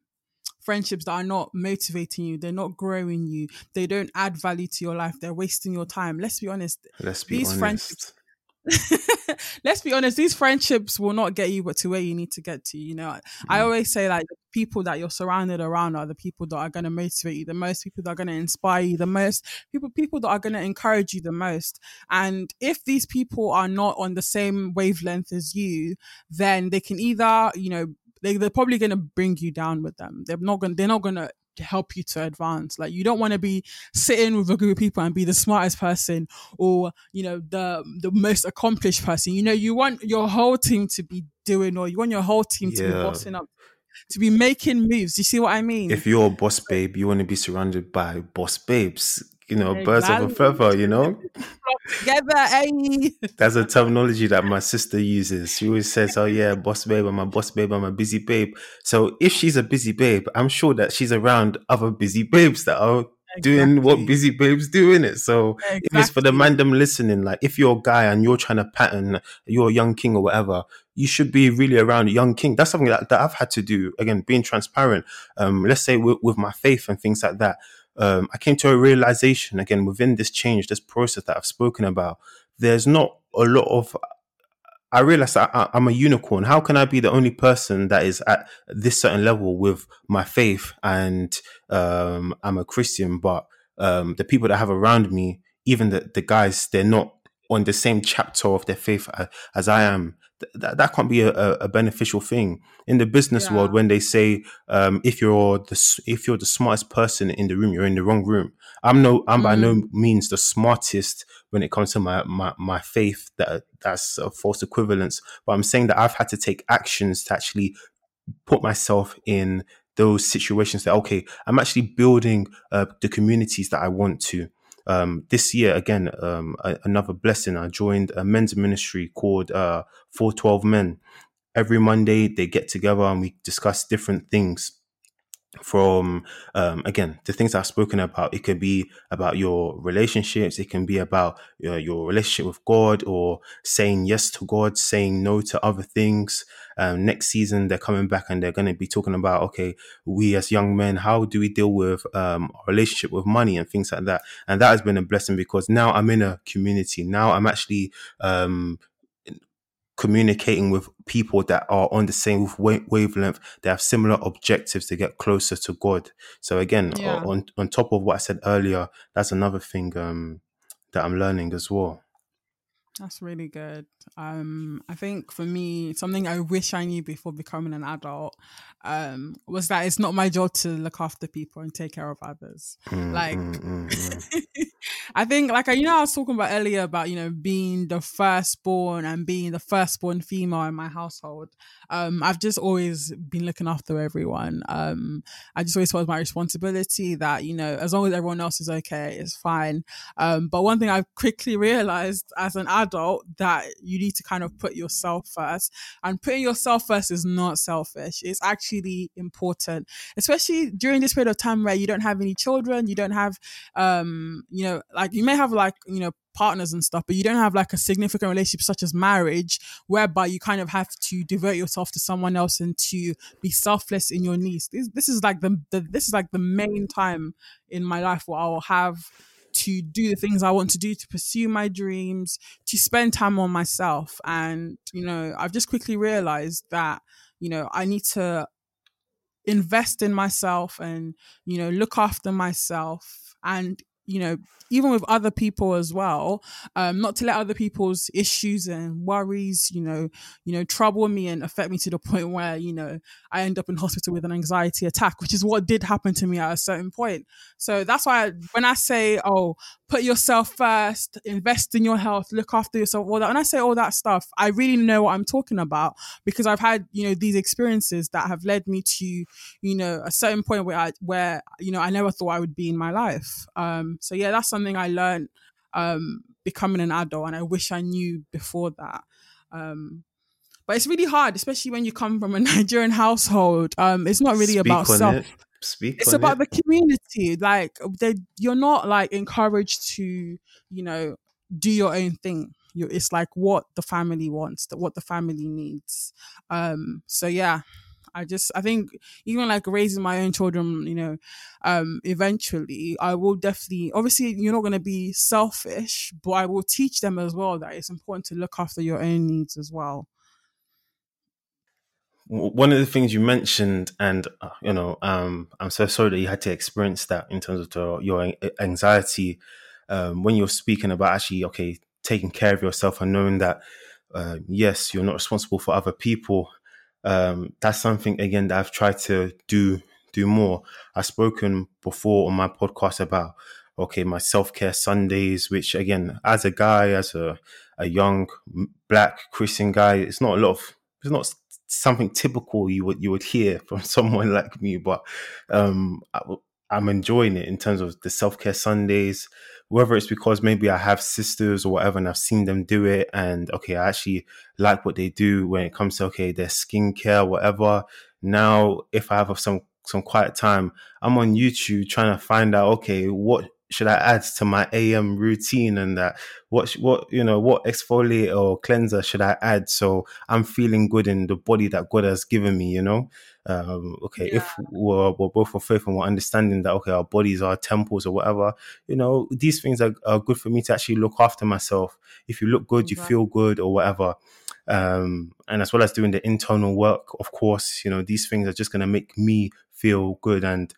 friendships that are not motivating you, they're not growing you, they don't add value to your life, they're wasting your time. Let's be honest. Let's be these honest. friendships let's be honest these friendships will not get you to where you need to get to you know mm. i always say like the people that you're surrounded around are the people that are going to motivate you the most people that are going to inspire you the most people people that are going to encourage you the most and if these people are not on the same wavelength as you then they can either you know they, they're probably going to bring you down with them. They're not going. They're not going to help you to advance. Like you don't want to be sitting with a group of people and be the smartest person or you know the the most accomplished person. You know you want your whole team to be doing or you want your whole team to be bossing up to be making moves. You see what I mean? If you're a boss babe, you want to be surrounded by boss babes you know, exactly. birds of a feather, you know? Together, hey. That's a terminology that my sister uses. She always says, Oh yeah, boss babe, I'm a boss babe, I'm a busy babe. So if she's a busy babe, I'm sure that she's around other busy babes that are exactly. doing what busy babes do in it. So exactly. if it's for the them listening, like if you're a guy and you're trying to pattern, you're a young king or whatever, you should be really around young king. That's something that, that I've had to do. Again, being transparent. Um, let's say with, with my faith and things like that um, I came to a realization again within this change, this process that I've spoken about. There's not a lot of. I realized I, I'm a unicorn. How can I be the only person that is at this certain level with my faith and um, I'm a Christian, but um, the people that I have around me, even the, the guys, they're not on the same chapter of their faith as, as I am that, that can't be a, a, beneficial thing in the business yeah. world when they say um, if you're the if you're the smartest person in the room you're in the wrong room i'm no i'm mm. by no mm. means the smartest when it comes to my my, my faith that that's a false equivalence but i'm saying that i've had to take actions to actually put myself in those situations that okay i'm actually building uh, the communities that i want to um, this year, again, um, a, another blessing. I joined a men's ministry called uh, 412 Men. Every Monday, they get together and we discuss different things from um, again the things I've spoken about. It could be about your relationships. It can be about uh, your relationship with God or saying yes to God, saying no to other things. Um, next season they're coming back and they're going to be talking about okay, we as young men, how do we deal with um, our relationship with money and things like that. And that has been a blessing because now I'm in a community. Now I'm actually um, communicating with people that are on the same wavelength they have similar objectives to get closer to god so again yeah. on on top of what i said earlier that's another thing um, that i'm learning as well that's really good. Um, I think for me, something I wish I knew before becoming an adult um, was that it's not my job to look after people and take care of others. Mm, like, mm, mm, mm. I think, like, you know, I was talking about earlier about, you know, being the firstborn and being the firstborn female in my household. Um, I've just always been looking after everyone. Um, I just always felt my responsibility that, you know, as long as everyone else is okay, it's fine. Um, but one thing I've quickly realized as an adult that you need to kind of put yourself first. And putting yourself first is not selfish. It's actually important, especially during this period of time where you don't have any children, you don't have, um, you know, like you may have like, you know, partners and stuff, but you don't have like a significant relationship such as marriage, whereby you kind of have to devote yourself to someone else and to be selfless in your needs. This, this is like the, the this is like the main time in my life where I'll have to do the things I want to do, to pursue my dreams, to spend time on myself. And, you know, I've just quickly realized that, you know, I need to invest in myself and, you know, look after myself and you know, even with other people as well, um, not to let other people's issues and worries, you know, you know, trouble me and affect me to the point where, you know, I end up in hospital with an anxiety attack, which is what did happen to me at a certain point. So that's why when I say, oh, put yourself first, invest in your health, look after yourself, all that, when I say all that stuff, I really know what I'm talking about because I've had, you know, these experiences that have led me to, you know, a certain point where I, where, you know, I never thought I would be in my life. Um, so yeah, that's something I learned um, becoming an adult, and I wish I knew before that. Um, but it's really hard, especially when you come from a Nigerian household. Um, it's not really Speak about self. it. Speak It's about it. the community. Like they, you're not like encouraged to, you know, do your own thing. You, it's like what the family wants, that what the family needs. Um, so yeah, I just I think even like raising my own children, you know, um, eventually I will definitely obviously you're not gonna be selfish, but I will teach them as well that it's important to look after your own needs as well. One of the things you mentioned, and uh, you know, um, I'm so sorry that you had to experience that in terms of the, your anxiety um, when you're speaking about actually, okay, taking care of yourself and knowing that, uh, yes, you're not responsible for other people. Um, that's something again that I've tried to do do more. I've spoken before on my podcast about okay, my self care Sundays, which again, as a guy, as a a young black Christian guy, it's not a lot of it's not something typical you would you would hear from someone like me, but um, I, am enjoying it in terms of the self care Sundays. Whether it's because maybe I have sisters or whatever, and I've seen them do it, and okay, I actually like what they do when it comes to okay their skincare, whatever. Now, if I have some some quiet time, I'm on YouTube trying to find out okay what should I add to my AM routine and that what what you know what exfoliator or cleanser should I add so I'm feeling good in the body that God has given me. You know, um, okay, Yeah, if we're, we're both of faith and we're understanding that okay our bodies are temples or whatever, you know these things are, are good for me to actually look after myself. If you look good, you exactly. feel good or whatever um, and as well as doing the internal work, of course, you know, these things are just going to make me feel good. And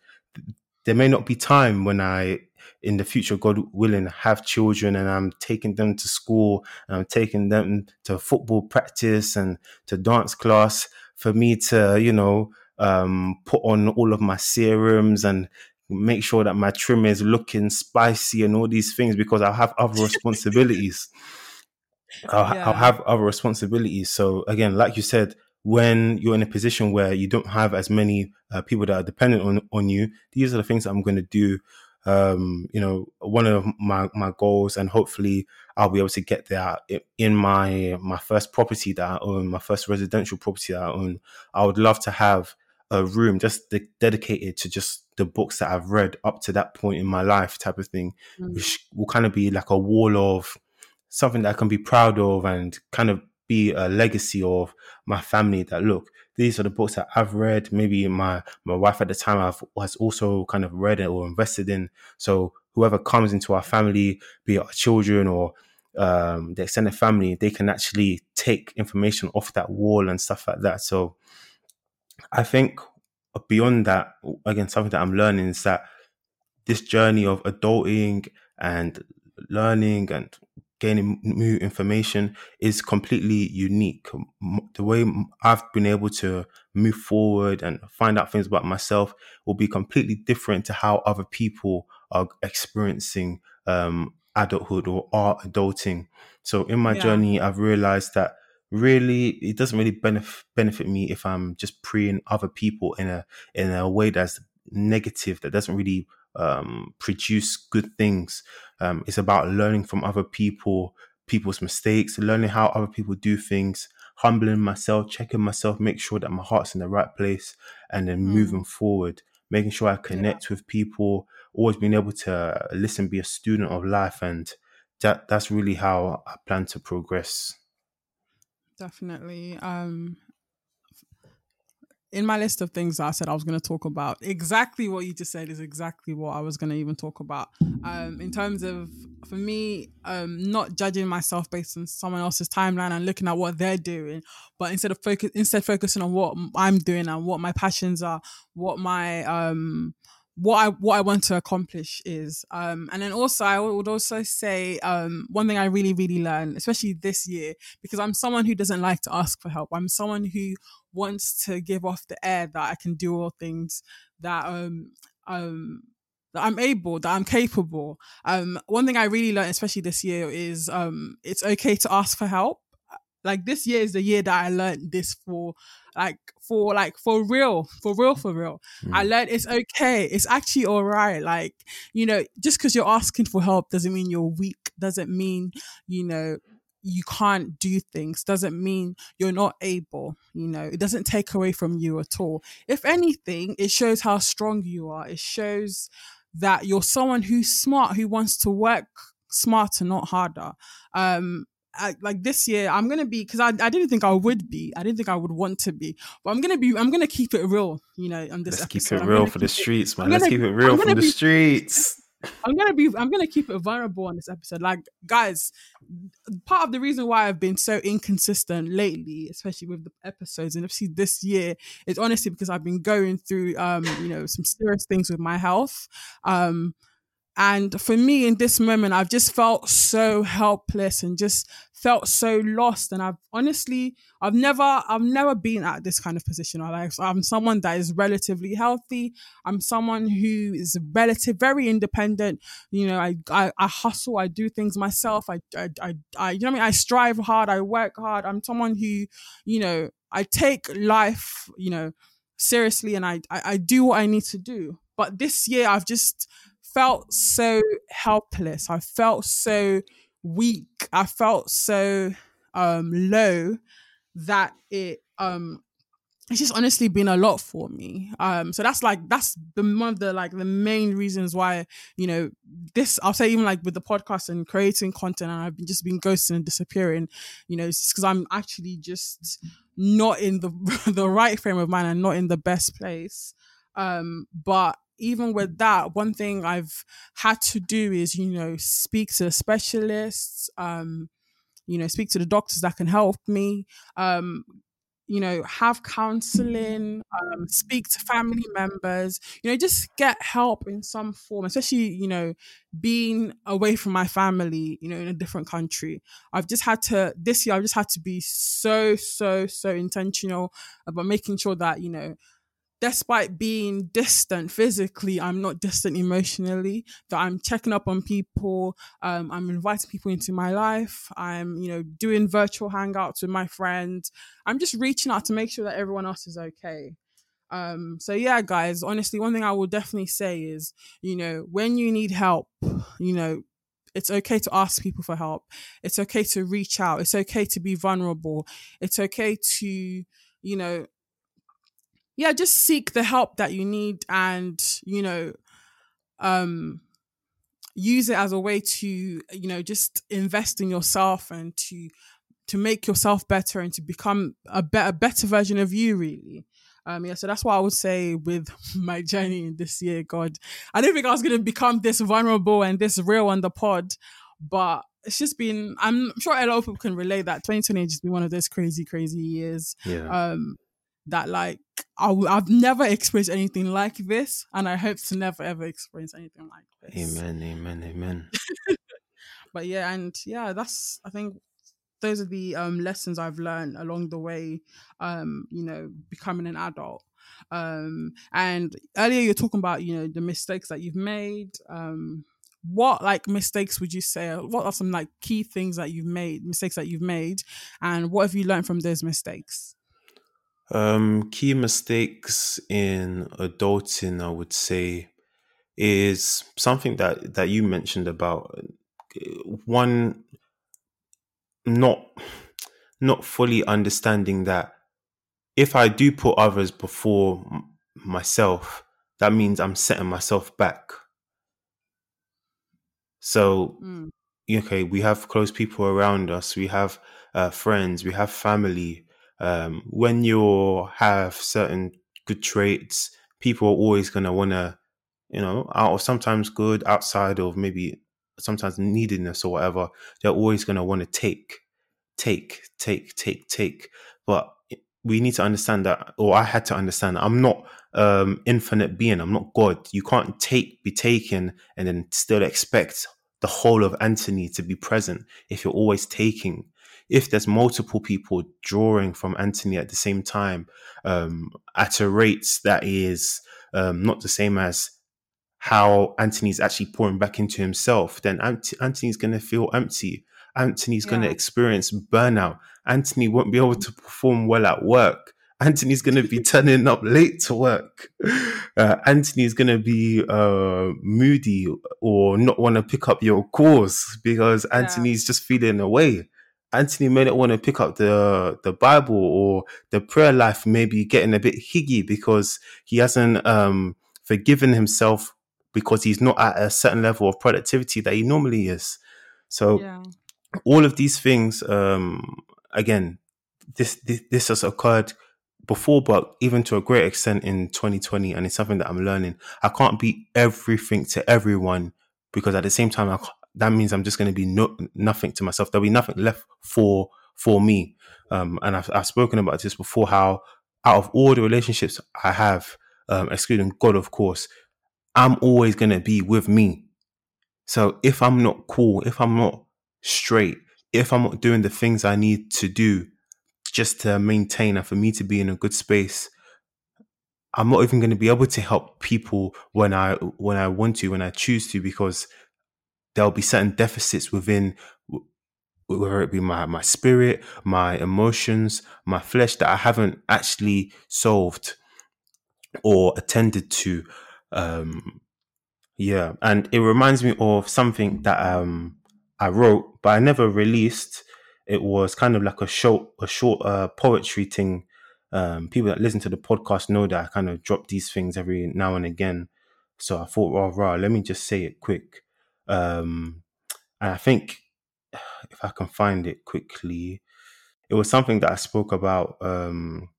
there may not be time when I, in the future, God willing, have children and I'm taking them to school and I'm taking them to football practice and to dance class for me to, you know, um, put on all of my serums and make sure that my trim is looking spicy and all these things because I have other responsibilities. I'll, ha- I'll have other responsibilities. So again, like you said, when you're in a position where you don't have as many uh, people that are dependent on on you, these are the things that I'm going to do. Um, you know, one of my my goals, and hopefully I'll be able to get there in my my first property that I own, my first residential property that I own. I would love to have a room just de- dedicated to just the books that I've read up to that point in my life, type of thing, Mm, which will kind of be like a wall of something that I can be proud of and kind of be a legacy of my family that look these are the books that I've read. Maybe my my wife at the time I've has also kind of read it or invested in. So whoever comes into our family be it our children or um, the extended family they can actually take information off that wall and stuff like that. So I think beyond that again something that I'm learning is that this journey of adulting and learning and gaining new information is completely unique. The way I've been able to move forward and find out things about myself will be completely different to how other people are experiencing um, adulthood or are adulting. So in my yeah, journey, I've realized that really it doesn't really benefit benefit me if I'm just preying other people in a in a way that's negative that doesn't really um, produce good things. Um, it's about learning from other people, people's mistakes, learning how other people do things, humbling myself, checking myself, make sure that my heart's in the right place, and then mm, moving forward, making sure I yeah, connect with people, always being able to listen, be a student of life, and that that's really how I plan to progress. definitely. Um, in my list of things I said I was going to talk about, exactly what you just said is exactly what I was going to even talk about. Um, in terms of, for me, um, not judging myself based on someone else's timeline and looking at what they're doing, but instead of focus, instead focusing on what I'm doing and what my passions are, what my um what I what I want to accomplish is. Um, and then also I would also say um, one thing I really really learned, especially this year, because I'm someone who doesn't like to ask for help. I'm someone who wants to give off the air that I can do all things that um um that I'm able, that I'm capable. Um, one thing I really learned, especially this year, is um, it's okay to ask for help like this year is the year that I learned this for like for like for real, for real, for real. Mm. I learned it's okay. It's actually all right. Like, you know, just because you're asking for help doesn't mean you're weak, doesn't mean, you know, you can't do things doesn't mean you're not able you know it doesn't take away from you at all if anything it shows how strong you are it shows that you're someone who's smart who wants to work smarter not harder um I, like this year, I'm gonna be because I, I didn't think I would be. I didn't think I would want to be, but I'm gonna be. I'm gonna keep it real. You know, on this Let's episode. keep it real for the streets, man. Let's keep it real for the streets. I'm gonna be. I'm gonna keep it vulnerable on this episode. Like, guys, part of the reason why I've been so inconsistent lately, especially with the episodes, and obviously this year, is honestly because I've been going through, um, you know, some serious things with my health. Um, and for me in this moment, I've just felt so helpless and just felt so lost. And I've honestly, I've never, I've never been at this kind of position in my life. I'm someone that is relatively healthy. I'm someone who is relative, very independent. You know, I, I, I hustle. I do things myself. I, I, I, I, you know what I mean? I strive hard. I work hard. I'm someone who, you know, I take life, you know, seriously and I, I, I do what I need to do. But this year I've just, felt so helpless. I felt so weak. I felt so um low that it um it's just honestly been a lot for me. Um, so that's like that's the one of the like the main reasons why you know this. I'll say even like with the podcast and creating content, and I've been just been ghosting and disappearing. You know, it's because I'm actually just not in the the right frame of mind and not in the best place. Um, but even with that, one thing I've had to do is, you know, speak to specialists, um, you know, speak to the doctors that can help me, um, you know, have counseling, um, speak to family members, you know, just get help in some form, especially, you know, being away from my family, you know, in a different country. I've just had to, this year, I've just had to be so, so, so intentional about making sure that, you know, despite being distant physically, I'm not distant emotionally. That I'm checking up on people. Um, I'm inviting people into my life. I'm, you know, doing virtual hangouts with my friends. I'm just reaching out to make sure that everyone else is okay. Um, so yeah, guys, honestly, one thing I will definitely say is, you know, when you need help, you know, it's okay to ask people for help. It's okay to reach out. It's okay to be vulnerable. It's okay to, you know, yeah, just seek the help that you need and, you know, um, use it as a way to, you know, just invest in yourself and to to make yourself better and to become a better better version of you really. Um, yeah, so that's what I would say with my journey in this year. God, I didn't think I was going to become this vulnerable and this real on the pod, but it's just been. I'm sure a lot of people can relate that 2020 has just been one of those crazy, crazy years. Yeah. Um, that like i I've never experienced anything like this, and I hope to never ever experience anything like this. Amen, amen, amen. but yeah, and yeah, that's I think those are the um, lessons I've learned along the way. Um, you know, becoming an adult. Um, and earlier you're talking about you know the mistakes that you've made. Um, what like mistakes would you say? What are some like key things that you've made, mistakes that you've made, and what have you learned from those mistakes? Um, key mistakes in adulting, I would say, is something that that you mentioned about one not not fully understanding that if I do put others before myself, that means I'm setting myself back. So, mm. okay, we have close people around us, we have uh, friends, we have family, um, when you have certain good traits. People are always going to want to, you know, out of sometimes good, outside of maybe sometimes neediness or whatever, they're always going to want to take, take, take, take, take. But we need to understand that, or I had to understand that I'm not um infinite being. I'm not God. You can't take, be taken, and then still expect the whole of Anthony to be present if you're always taking. If there's multiple people drawing from Anthony at the same time, um, at a rate that is um, not the same as how Anthony's actually pouring back into himself, then Anthony's going to feel empty. Anthony's yeah. going to experience burnout. Anthony won't be able to perform well at work. Anthony's going to be turning up late to work. Uh, Anthony's going to be uh, moody or not want to pick up your calls because Anthony's yeah. just feeling away. Anthony may not want to pick up the the Bible or the prayer life, maybe getting a bit higgy because he hasn't um, forgiven himself because he's not at a certain level of productivity that he normally is. So yeah. all of these things, um, again, this, this this has occurred before, but even to a great extent in 2020, and it's something that I'm learning. I can't be everything to everyone because at the same time, I, that means I'm just going to be no, nothing to myself. There'll be nothing left for for me. Um, and I've, I've spoken about this before. How out of all the relationships I have, um, excluding God, of course, I'm always going to be with me. So if I'm not cool, if I'm not straight, if I'm not doing the things I need to do just to maintain and for me to be in a good space, I'm not even going to be able to help people when I when I want to, when I choose to, because there'll be certain deficits within whether it be my my spirit, my emotions, my flesh that I haven't actually solved or attended to. Um, yeah, and it reminds me of something that um, I wrote, but I never released. It was kind of like a short, a short uh, poetry thing. Um, people that listen to the podcast know that I kind of drop these things every now and again. So I thought, rah, rah, let me just say it quick. Um, and I think if I can find it quickly, it was something that I spoke about um,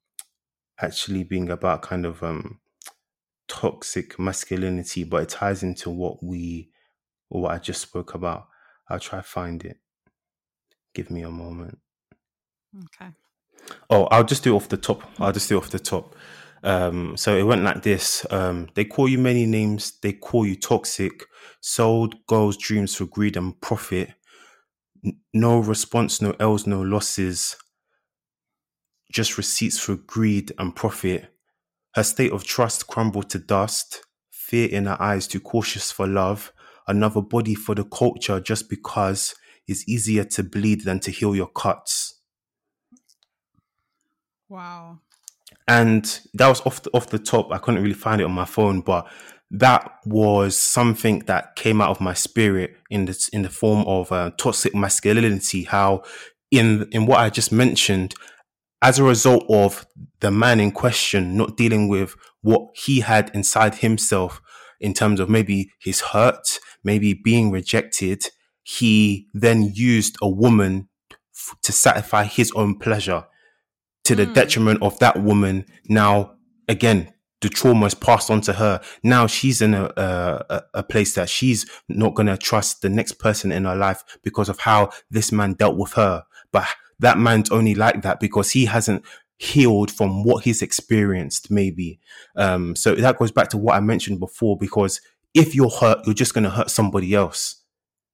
actually being about kind of um, toxic masculinity, but it ties into what we or what I just spoke about. I'll try find it. Give me a moment. Okay. Oh, I'll just do off the top. I'll just do off the top. Um, so it went like this. Um, they call you many names. They call you toxic. Sold girls' dreams for greed and profit. N- no response, no L's, no losses. Just receipts for greed and profit. Her state of trust crumbled to dust, fear in her eyes too cautious for love, another body for the culture just because it's easier to bleed than to heal your cuts. Wow. And that was off the, off the top. I couldn't really find it on my phone, but that was something that came out of my spirit in the in the form of uh, toxic masculinity. How in in what I just mentioned, as a result of the man in question not dealing with what he had inside himself in terms of maybe his hurt, maybe being rejected, he then used a woman to satisfy his own pleasure to the mm. detriment of that woman. Now, again, the trauma is passed on to her. Now she's in a, a, a place that she's not going to trust the next person in her life because of how this man dealt with her. But that man's only like that because he hasn't healed from what he's experienced maybe um so that goes back to what i mentioned before because if you're hurt you're just going to hurt somebody else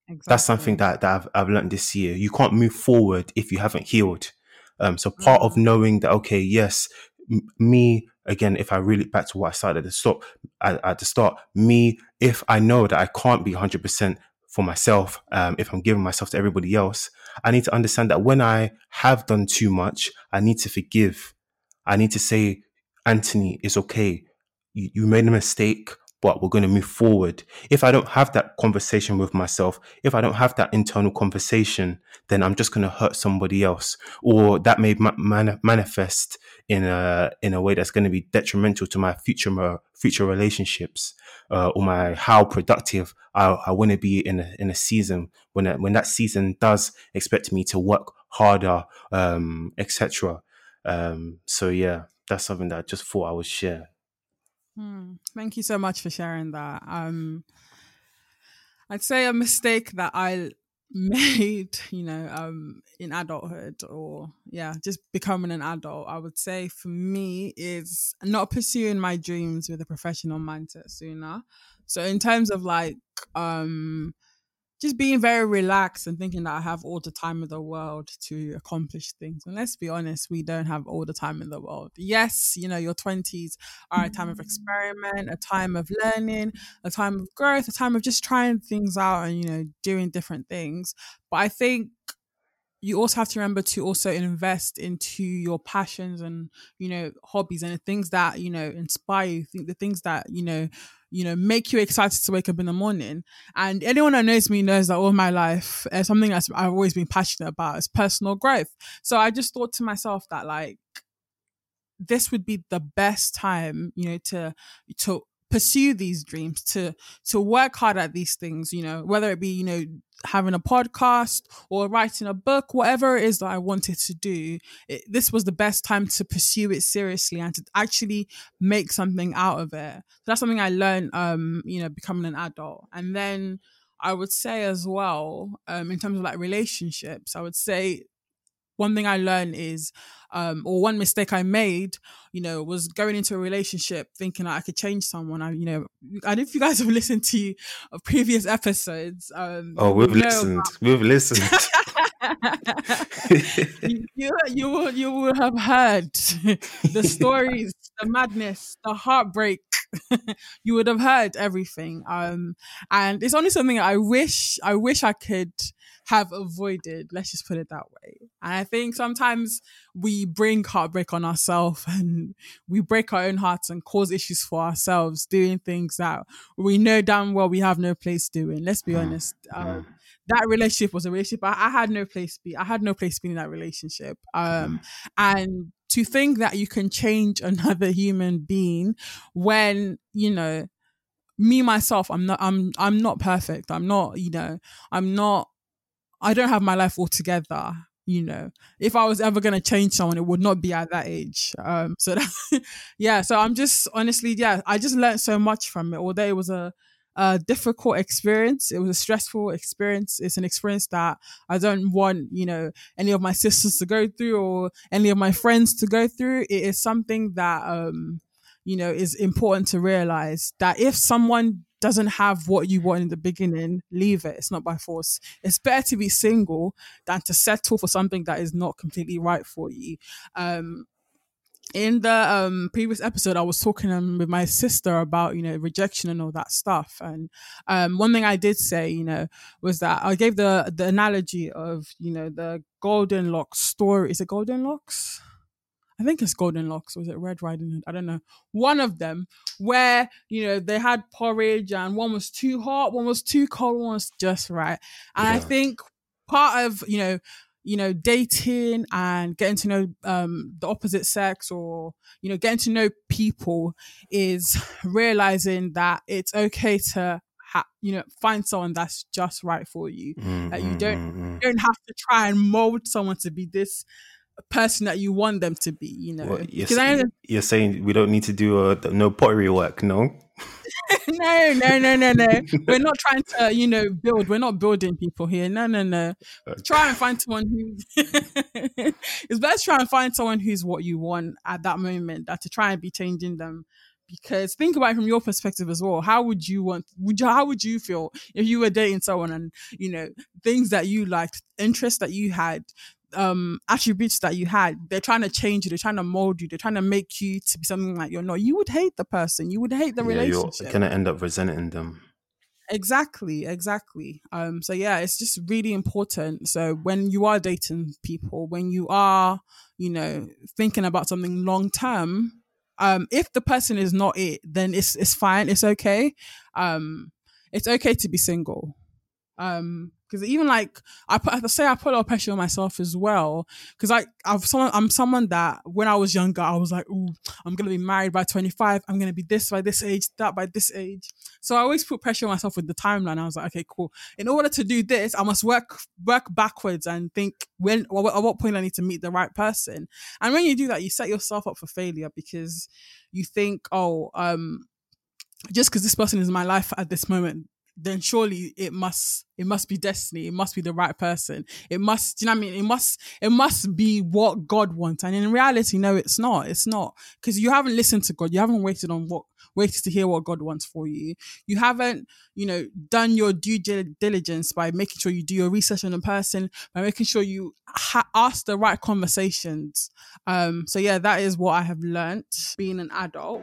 exactly. that's something that, that I've, I've learned this year you can't move forward if you haven't healed um so part mm-hmm. of mm. knowing that okay yes m- me again if i really back to what i started at the stop at, at the start me if i know that i can't be 100% for myself um, if i'm giving myself to everybody else I need to understand that when I have done too much, I need to forgive. I need to say, Anthony, it's okay. You, you made a mistake, but we're going to move forward. If I don't have that conversation with myself, if I don't have that internal conversation, then I'm just going to hurt somebody else, or that may man- manifest in a in a way that's going to be detrimental to my future future relationships, uh, or my how productive I, I want to be in a, in a season when when that season does expect me to work harder, um, etc. Um, so yeah, that's something that I just thought I would share. Hmm. Thank you so much for sharing that. Um, I'd say a mistake that I made, you know, um, in adulthood or yeah, just becoming an adult, I would say for me is not pursuing my dreams with a professional mindset sooner. So in terms of like um just being very relaxed and thinking that I have all the time in the world to accomplish things. And let's be honest, we don't have all the time in the world. Yes, you know, your 20s are a time of experiment, a time of learning, a time of growth, a time of just trying things out and, you know, doing different things. But I think you also have to remember to also invest into your passions and you know hobbies and the things that you know inspire you think the things that you know you know make you excited to wake up in the morning. And anyone that knows me knows that all my life uh, something that i've always been passionate about is personal growth. So i just thought to myself that like this would be the best time you know to to pursue these dreams to to work hard at these things you know whether it be you know having a podcast or writing a book whatever it is that i wanted to do it, this was the best time to pursue it seriously and to actually make something out of it. So that's something i learned um you know becoming an adult. And then i would say as well um in terms of like relationships i would say one thing I learned is, um, or one mistake I made, you know, was going into a relationship thinking that I could change someone. I, you know, I don't know if you guys have listened to previous episodes. Um, oh, we've listened. About- we've listened. you, you, you will you will have heard the stories, the madness, the heartbreak. you would have heard everything. Um, and it's only something I wish I wish I could have avoided. Let's just put it that way. And I think sometimes we bring heartbreak on ourselves and we break our own hearts and cause issues for ourselves doing things that we know damn well we have no place doing. Let's be mm. honest. Um, that relationship was a relationship I, I, had no place to be. I had no place to be in that relationship. Um, and to think that you can change another human being when, you know, me myself, I'm not, I'm, I'm not perfect. I'm not, you know, I'm not I don't have my life all together. You know, if I was ever gonna change someone, it would not be at that age. Um, so that, yeah. So I'm just honestly, yeah, I just learned so much from it. Although it was a, a difficult experience, it was a stressful experience. It's an experience that I don't want, you know, any of my sisters to go through or any of my friends to go through. It is something that, um, you know, is important to realize that if someone doesn't have what you want in the beginning, leave it. It's not by force. It's better to be single than to settle for something that is not completely right for you. Um, in the um, previous episode, I was talking um, with my sister about you know rejection and all that stuff, and um, one thing I did say, you know, was that I gave the the analogy of you know the Golden Locks story. Is it Golden Locks? I think it's Golden Locks, or was it Red Riding Hood? I don't know. One of them where, you know, they had porridge and one was too hot, one was too cold, one was just right. And yeah. I think part of, you know, you know, dating and getting to know um, the opposite sex or, you know, getting to know people is realizing that it's okay to Ha, you know find someone that's just right for you mm-hmm, that you don't mm-hmm. you don't have to try and mold someone to be this person that you want them to be, you know. Well, you're, I, you're, saying we don't need to do uh, a, no pottery work, no? no, no, no, no, no. We're not trying to, you know, build. We're not building people here. No, no, no. Okay. Try and find someone who. it's best try and find someone who's what you want at that moment. That to try and be changing them because think about it from your perspective as well. How would you want? Would you, how would you feel if you were dating someone and you know things that you liked, interests that you had, um attributes that you had they're trying to change you they're trying to mold you they're trying to make you to be something like you're not. You would hate the person you would hate the yeah, relationship. you're gonna end up resenting them. Exactly exactly. Um so yeah it's just really important. So when you are dating people when you are you know thinking about something long term um if the person is not it then it's it's fine it's okay. Um it's okay to be single. Um, because even like I put, I say I put a lot of pressure on myself as well. Because I, I've someone, I'm someone that when I was younger, I was like, "Ooh, I'm gonna be married by 25. I'm gonna be this by this age, that by this age." So I always put pressure on myself with the timeline. I was like, "Okay, cool. In order to do this, I must work work backwards and think when at what point I need to meet the right person." And when you do that, you set yourself up for failure because you think, "Oh, um." Just because this person is in my life at this moment then surely it must it must be destiny. It must be the right person. It must you know what i mean? It must it must be what god wants. And in reality no it's not. It's not. Because you haven't listened to god. You haven't waited on what waited to hear what god wants for you. You haven't you know done your due diligence by making sure you do your research on a person by making sure you ha- ask the right conversations. Um so yeah that is what i have learned being an adult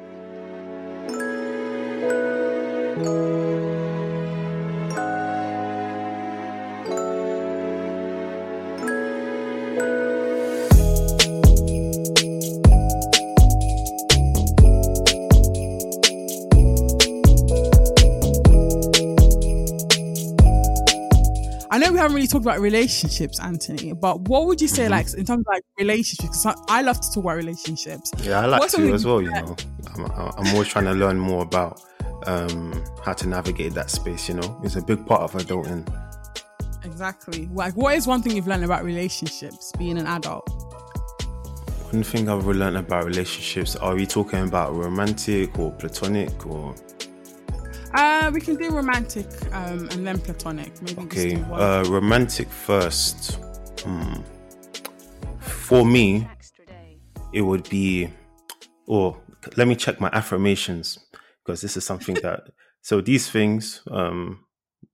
I know we haven't really talked about relationships, Anthony, but what would you say, mm-hmm. like, in terms of like relationships? Because I, love to talk about relationships. Yeah, I like What's to as well, you know. I'm, I'm, always trying to learn more about um, how to navigate that space, you know. It's a big part of adulting. Exactly. Like, what is one thing you've learned about relationships being an adult? One thing I've learned about relationships, are we talking about romantic or platonic or uh, we can do romantic um, and then platonic. Maybe okay. Uh, romantic first. Hmm. For me, it would be. Or oh, let me check my affirmations because this is something that. So these things, um,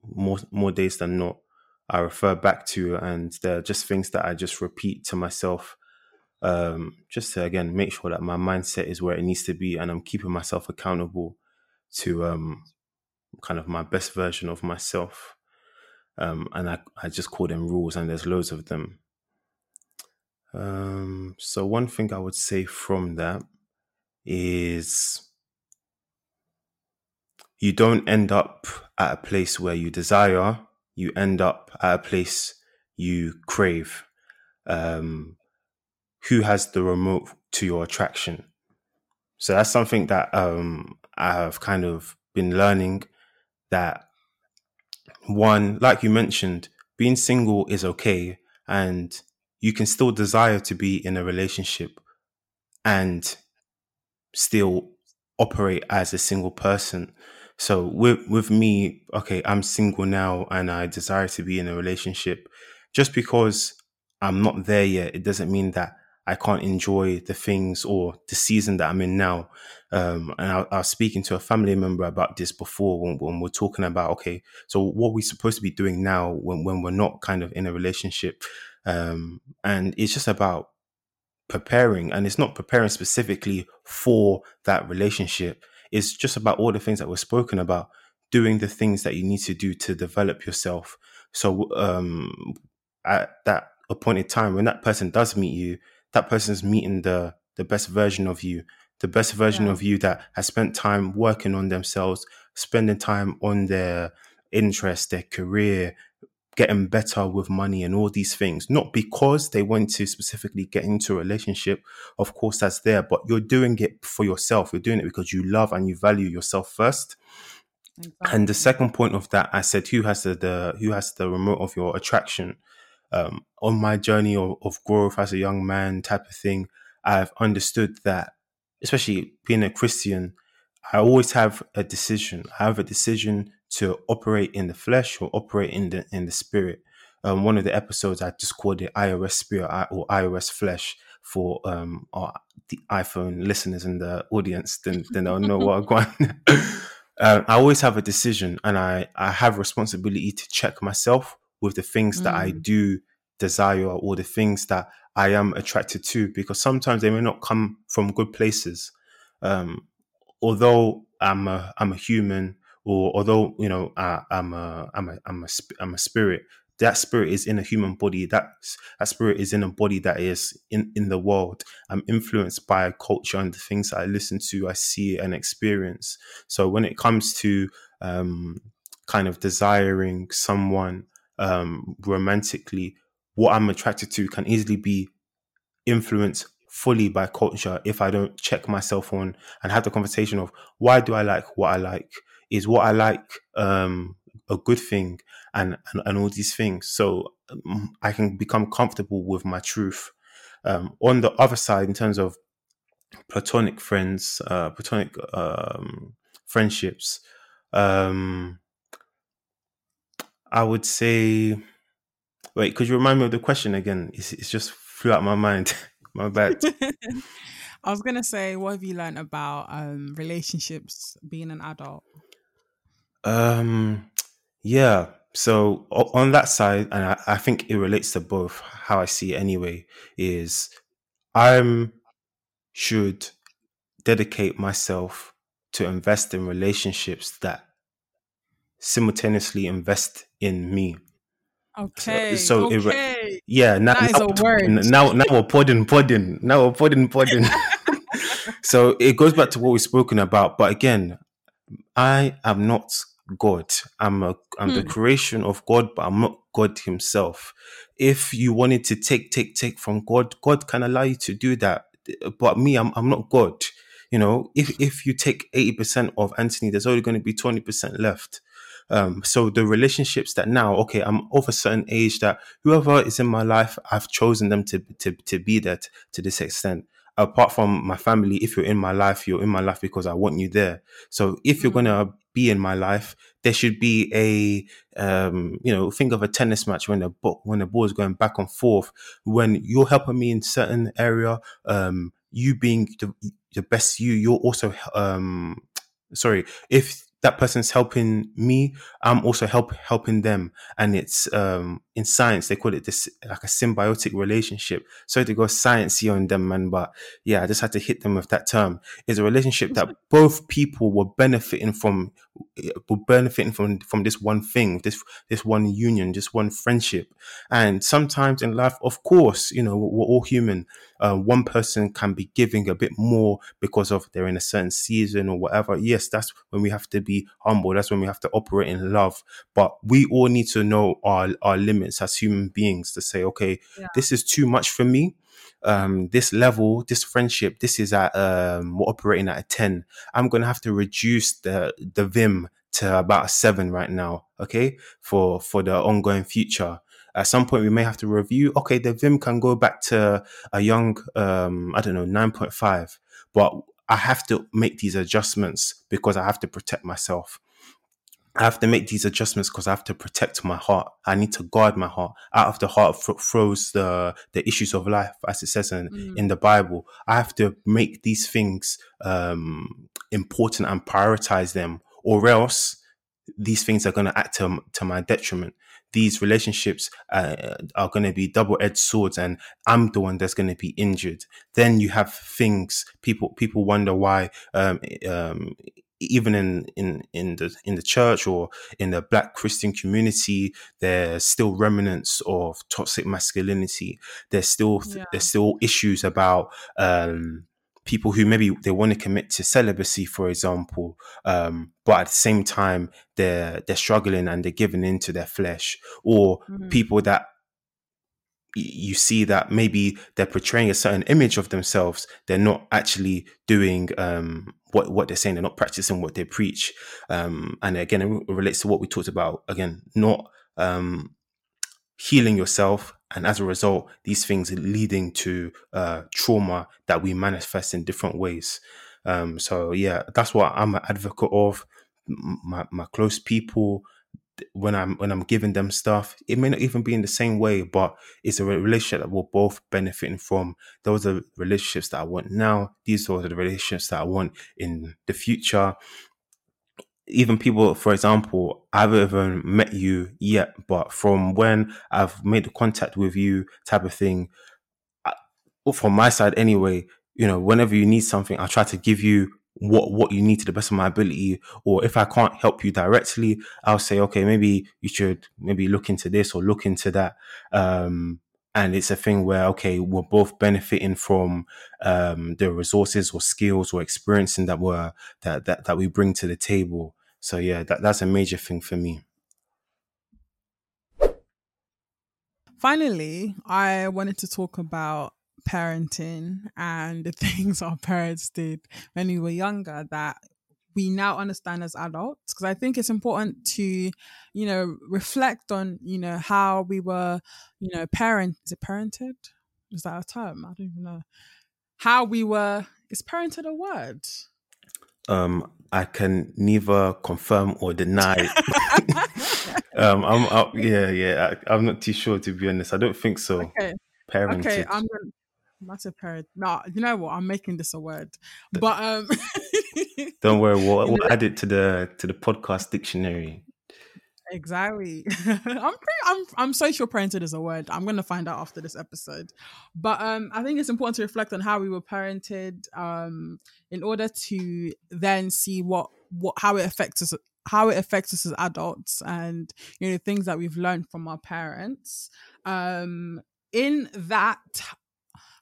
more more days than not, I refer back to, and they're just things that I just repeat to myself, um, just to again make sure that my mindset is where it needs to be, and I'm keeping myself accountable to um kind of my best version of myself. Um, and I, I just call them rules, and there's loads of them. Um, so, one thing I would say from that is you don't end up at a place where you desire, you end up at a place you crave. Um, who has the remote to your attraction? So, that's something that um, I have kind of been learning that one, like you mentioned, being single is okay and you can still desire to be in a relationship and still operate as a single person. So with with me, okay, I'm single now and I desire to be in a relationship. Just because I'm not there yet, it doesn't mean that I can't enjoy the things or the season that I'm in now. Um, and I, I, was speaking to a family member about this before when, when, we're talking about, okay, so what we're supposed to be doing now when, when we're not kind of in a relationship. Um, and it's just about preparing and it's not preparing specifically for that relationship. It's just about all the things that we're spoken about, doing the things that you need to do to develop yourself. So, um, at that appointed time, when that person does meet you, that person's meeting the the best version of you the best version yeah. of you that has spent time working on themselves spending time on their interests their career getting better with money and all these things not because they want to specifically get into a relationship of course that's there but you're doing it for yourself you're doing it because you love and you value yourself first exactly. and the second point of that i said who has the, the who has the remote of your attraction um, on my journey of, of growth as a young man type of thing, I've understood that, especially being a Christian, I always have a decision. I have a decision to operate in the flesh or operate in the in the spirit. Um, one of the episodes I just called it iOS spirit or iOS flesh for um, our, the iPhone listeners in the audience. Then then they'll know what I'm going. uh, I always have a decision, and I I have responsibility to check myself with the things mm. that I mm. do desire or the things that I am attracted to, because sometimes they may not come from good places. Um, although I'm a I'm a human, or although you know I, am a I'm a I'm a I'm a spirit. That spirit is in a human body. That that spirit is in a body that is in in the world. I'm influenced by culture and the things I listen to, I see and experience. So when it comes to um, kind of desiring someone um, romantically, what I'm attracted to can easily be influenced fully by culture if I don't check myself on and have the conversation of why do I like what I like? Is what I like um, a good thing? And, and, and all these things. So um, I can become comfortable with my truth. Um, on the other side, in terms of platonic friends, uh, platonic um, friendships, um, I would say, wait, could you remind me of the question again? It's, it's just flew out of my mind. my bad. I was gonna say, what have you learned about um, relationships being an adult? Um, yeah. So on that side, and I, I think it relates to both. How I see it anyway is, I'm should dedicate myself to invest in relationships that simultaneously invest in me. Okay. So, so okay. It, yeah, now, that is now, a word. now now we're podding, podding. Now we're podding, podding. so it goes back to what we've spoken about. But again, I am not God. I'm a I'm hmm. the creation of God, but I'm not God Himself. If you wanted to take, take, take from God, God can allow you to do that. But me, I'm I'm not God. You know, if if you take 80% of Anthony, there's only going to be 20% left. Um, so the relationships that now, okay, I'm of a certain age that whoever is in my life, I've chosen them to to to be there to, to this extent. Apart from my family, if you're in my life, you're in my life because I want you there. So if you're mm-hmm. gonna be in my life, there should be a um, you know, think of a tennis match when the ball when the ball is going back and forth. When you're helping me in certain area, um, you being the, the best you, you're also um sorry, if that person's helping me, I'm also help helping them. And it's um in science they call it this like a symbiotic relationship. So to go sciencey on them, man, but yeah, I just had to hit them with that term. It's a relationship that both people were benefiting from were benefiting from from this one thing, this this one union, this one friendship. And sometimes in life, of course, you know, we're all human. Uh, one person can be giving a bit more because of they're in a certain season or whatever. Yes, that's when we have to be humble. That's when we have to operate in love. But we all need to know our our limits as human beings to say, okay, yeah. this is too much for me um, this level, this friendship, this is at um, we're operating at a ten. I'm gonna have to reduce the the vim to about a seven right now. Okay, for for the ongoing future. At some point, we may have to review. Okay, the vim can go back to a young, um, I don't know, nine point five, but I have to make these adjustments because I have to protect myself. I have to make these adjustments because I have to protect my heart. I need to guard my heart. Out of the heart flows the the issues of life, as it says in, mm. in the Bible. I have to make these things um, important and prioritize them, or else these things are going to act to, to my detriment. These relationships uh, are going to be double edged swords, and I'm the one that's going to be injured. Then you have things people people wonder why um, um, even in in in the in the church or in the black christian community there's still remnants of toxic masculinity there's still yeah. there's still issues about um, people who maybe they want to commit to celibacy for example um, but at the same time they're they're struggling and they're giving into their flesh or mm-hmm. people that you see that maybe they're portraying a certain image of themselves they're not actually doing um, what what they're saying they're not practicing what they preach um, and again it relates to what we talked about again not um, healing yourself and as a result these things are leading to uh, trauma that we manifest in different ways um, so yeah that's what i'm an advocate of my, my close people when I'm when I'm giving them stuff, it may not even be in the same way, but it's a relationship that we're both benefiting from. Those are relationships that I want now. These are the relationships that I want in the future. Even people, for example, I haven't even met you yet, but from when I've made the contact with you, type of thing, I, from my side anyway, you know, whenever you need something, I try to give you what what you need to the best of my ability. Or if i can't help you directly i'll say okay maybe you should maybe look into this or look into that. Um, and it's a thing where okay we're both benefiting from um, the resources or skills or experiencing that we're that, that that we bring to the table so yeah, that that's a major thing for me. Finally, I wanted to talk about parenting and the things our parents did when we were younger that we now understand as adults. Because i think it's important to you know reflect on you know how we were you know parent is it parented? Is that a term? I don't even know. How we were is parented a word um i can neither confirm or deny um i'm I, yeah yeah I, am not too sure to be honest i don't think so okay parented okay i'm gonna that's a parent. No, you know what? I'm making this a word, but um, don't worry. We'll, we'll add it to the to the podcast dictionary. Exactly. I'm pretty. I'm. I'm so sure parented is a word. I'm gonna find out after this episode, but um, I think it's important to reflect on how we were parented, um, in order to then see what what how it affects us how it affects us as adults and you know things that we've learned from our parents um in that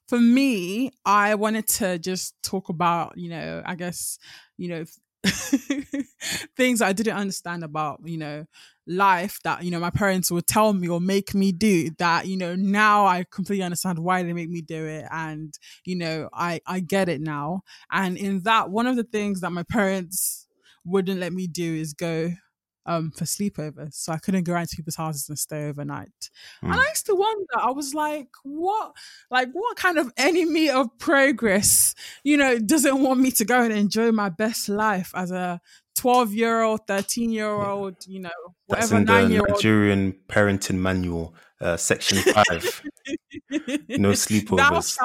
for me, I wanted to just talk about, you know, I guess, you know, things I didn't understand about, you know, life that, you know, my parents would tell me or make me do that, you know, now I completely understand why they make me do it. And, you know, I, I get it now. And in that, one of the things that my parents wouldn't let me do is go um for sleepovers. So I couldn't go around to people's houses and stay overnight. Mm. And hmm. I used to wonder, I was like, what like what kind of enemy of progress, you know, doesn't want me to go and enjoy my best life as a 12 year old, 13 year old, you know, whatever nine year old. Nigerian parenting manual, uh, section five. no sleepovers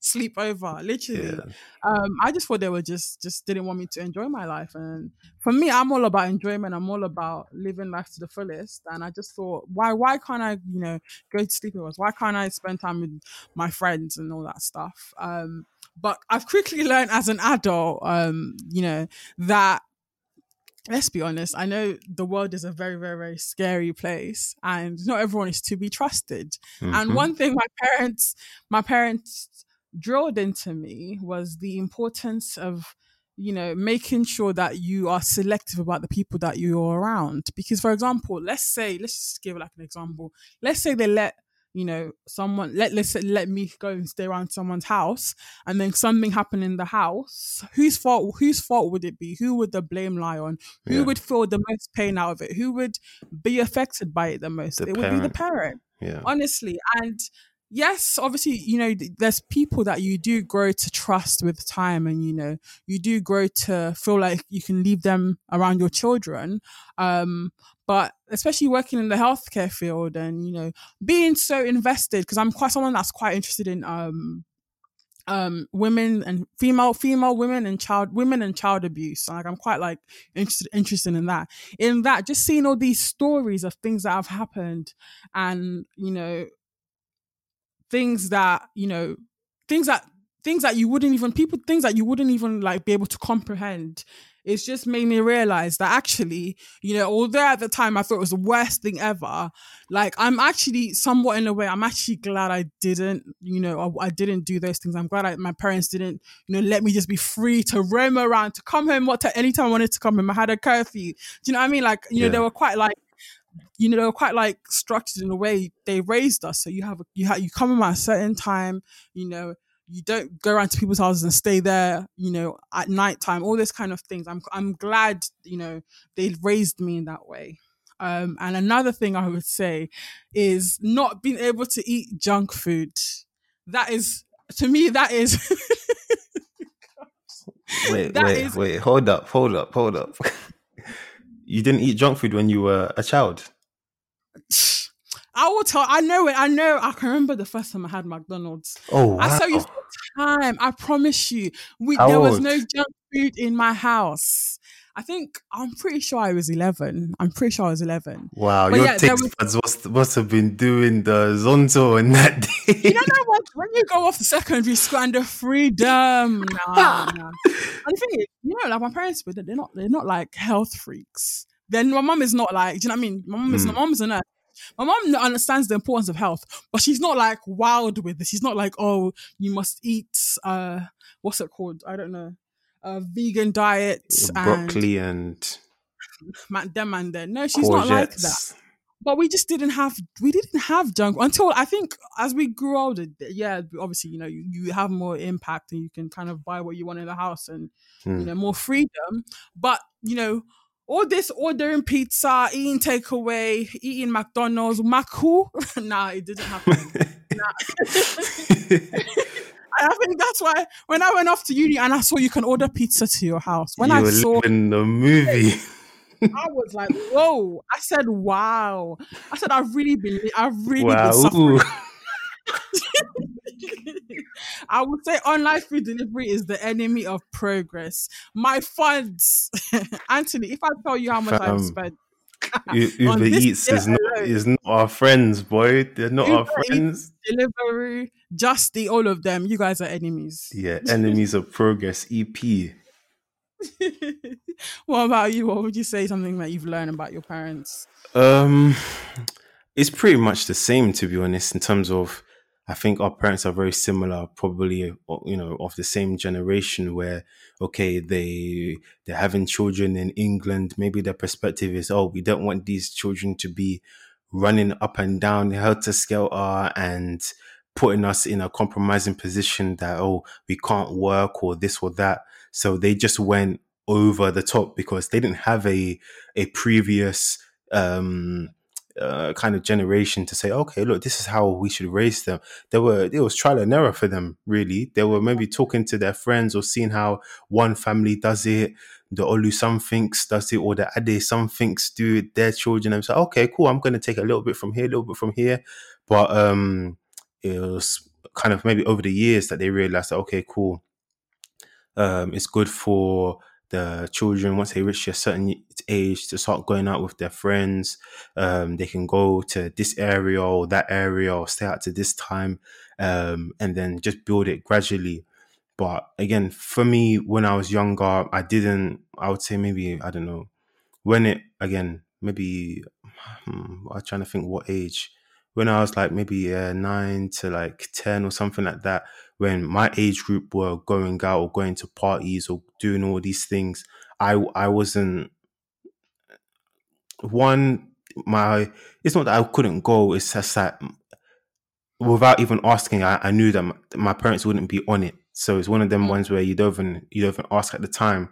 sleep over literally yeah. um i just thought they were just just didn't want me to enjoy my life and for me i'm all about enjoyment i'm all about living life to the fullest and i just thought why why can't i you know go to sleepovers why can't i spend time with my friends and all that stuff um but i've quickly learned as an adult um you know that let's be honest, I know the world is a very, very, very scary place and not everyone is to be trusted. Mm-hmm. And one thing my parents, my parents drilled into me was the importance of, you know, making sure that you are selective about the people that you're around. Because for example, let's say, let's just give like an example. Let's say they let you know, someone let let's let me go and stay around someone's house, and then something happened in the house. Whose fault? Whose fault would it be? Who would the blame lie on? Who yeah. would feel the most pain out of it? Who would be affected by it the most? The it parent. would be the parent. Yeah, honestly, and yes, obviously, you know, there's people that you do grow to trust with time and, you know, you do grow to feel like you can leave them around your children. Um, but especially working in the healthcare field and, you know, being so invested, because I'm quite someone that's quite interested in, um, um women and female female women and child women and child abuse like i'm quite like interested interested in that in that just seeing all these stories of things that have happened and you know things that you know things that things that you wouldn't even people things that you wouldn't even like be able to comprehend. It's just made me realize that actually you know although at the time i thought it was the worst thing ever like i'm actually somewhat in a way i'm actually glad i didn't you know i, I didn't do those things. I'm glad I, my parents didn't you know let me just be free to roam around to come home what anytime i wanted to come home. I had a curfew. Do you know what i mean? Like you yeah. know they were quite like you know, they were quite like structured in a way they raised us. So you have, you have, you come in at a certain time, you know, you don't go around to people's houses and stay there, you know, at night time, all this kind of things. I'm, I'm glad, you know, they raised me in that way. Um, and another thing I would say is not being able to eat junk food. That is, to me, that is. wait, that wait, is, wait, hold up, hold up, hold up. you didn't eat junk food when you were a child? I will tell. I know it. I know. I can remember the first time I had McDonald's. Oh, wow. I saw you time. I promise you. We, there old? was no junk food in my house. I think I'm pretty sure I was 11. I'm pretty sure I was 11. Wow, but your yeah, taste buds must, must have been doing the zonzo in that day. You know what, when you go off the secondary school and the freedom. Nah, nah. And the thing is, you know, like my parents, but they're not, they're not like health freaks. Then my mom is not like, do you know what I mean? My mom is, mm. my mom's a nurse. My mom understands the importance of health, but she's not like wild with this. She's not like, oh, you must eat uh what's it called? I don't know. A vegan diet broccoli and, and man, them and then. No, she's not like that. But we just didn't have we didn't have junk until I think as we grew older. Yeah, obviously you know you, you have more impact and you can kind of buy what you want in the house and you Mm. know more freedom. But you know all this ordering pizza, eating takeaway, eating McDonald's, Macu. nah, it didn't happen. I think that's why when I went off to uni and I saw you can order pizza to your house. When you I saw, in the movie. I was like, "Whoa!" I said, "Wow!" I said, "I've really been, I've really wow. been suffering." I would say online food delivery is the enemy of progress. My funds, Anthony. If I tell you how much. I've spent, Uber Eats is not is not our friends, boy. They're not our Uber Eats. friends. delivery, just the all of them, you guys are enemies. Yeah, enemies of progress. EP. what about you? What would you say? Something that you've learned about your parents? Um, it's pretty much the same to be honest. In terms of, I think our parents are very similar. Probably, uh, you know, of the same generation. Where okay, they they're having children in England. Maybe their perspective is, oh, we don't want these children to be running up and down helter skelter and putting us in a compromising position that oh we can't work or this or that. So they just went over the top because they didn't have a a previous um uh, kind of generation to say, okay, look, this is how we should raise them. There were it was trial and error for them, really. They were maybe talking to their friends or seeing how one family does it, the Olu somethings does it, or the Ade somethings do it, their children. So, okay, cool, I'm gonna take a little bit from here, a little bit from here. But um it was kind of maybe over the years that they realized that okay, cool. Um, it's good for the children once they reach a certain age to start going out with their friends. Um, they can go to this area or that area or stay out to this time, um, and then just build it gradually. But again, for me, when I was younger, I didn't. I would say maybe I don't know when it again maybe hmm, I'm trying to think what age when I was like maybe uh, nine to like ten or something like that. When my age group were going out or going to parties or doing all these things, I I wasn't one. My it's not that I couldn't go. It's just that without even asking, I, I knew that my, my parents wouldn't be on it. So it's one of them Mm. ones where you don't even you don't even ask at the time.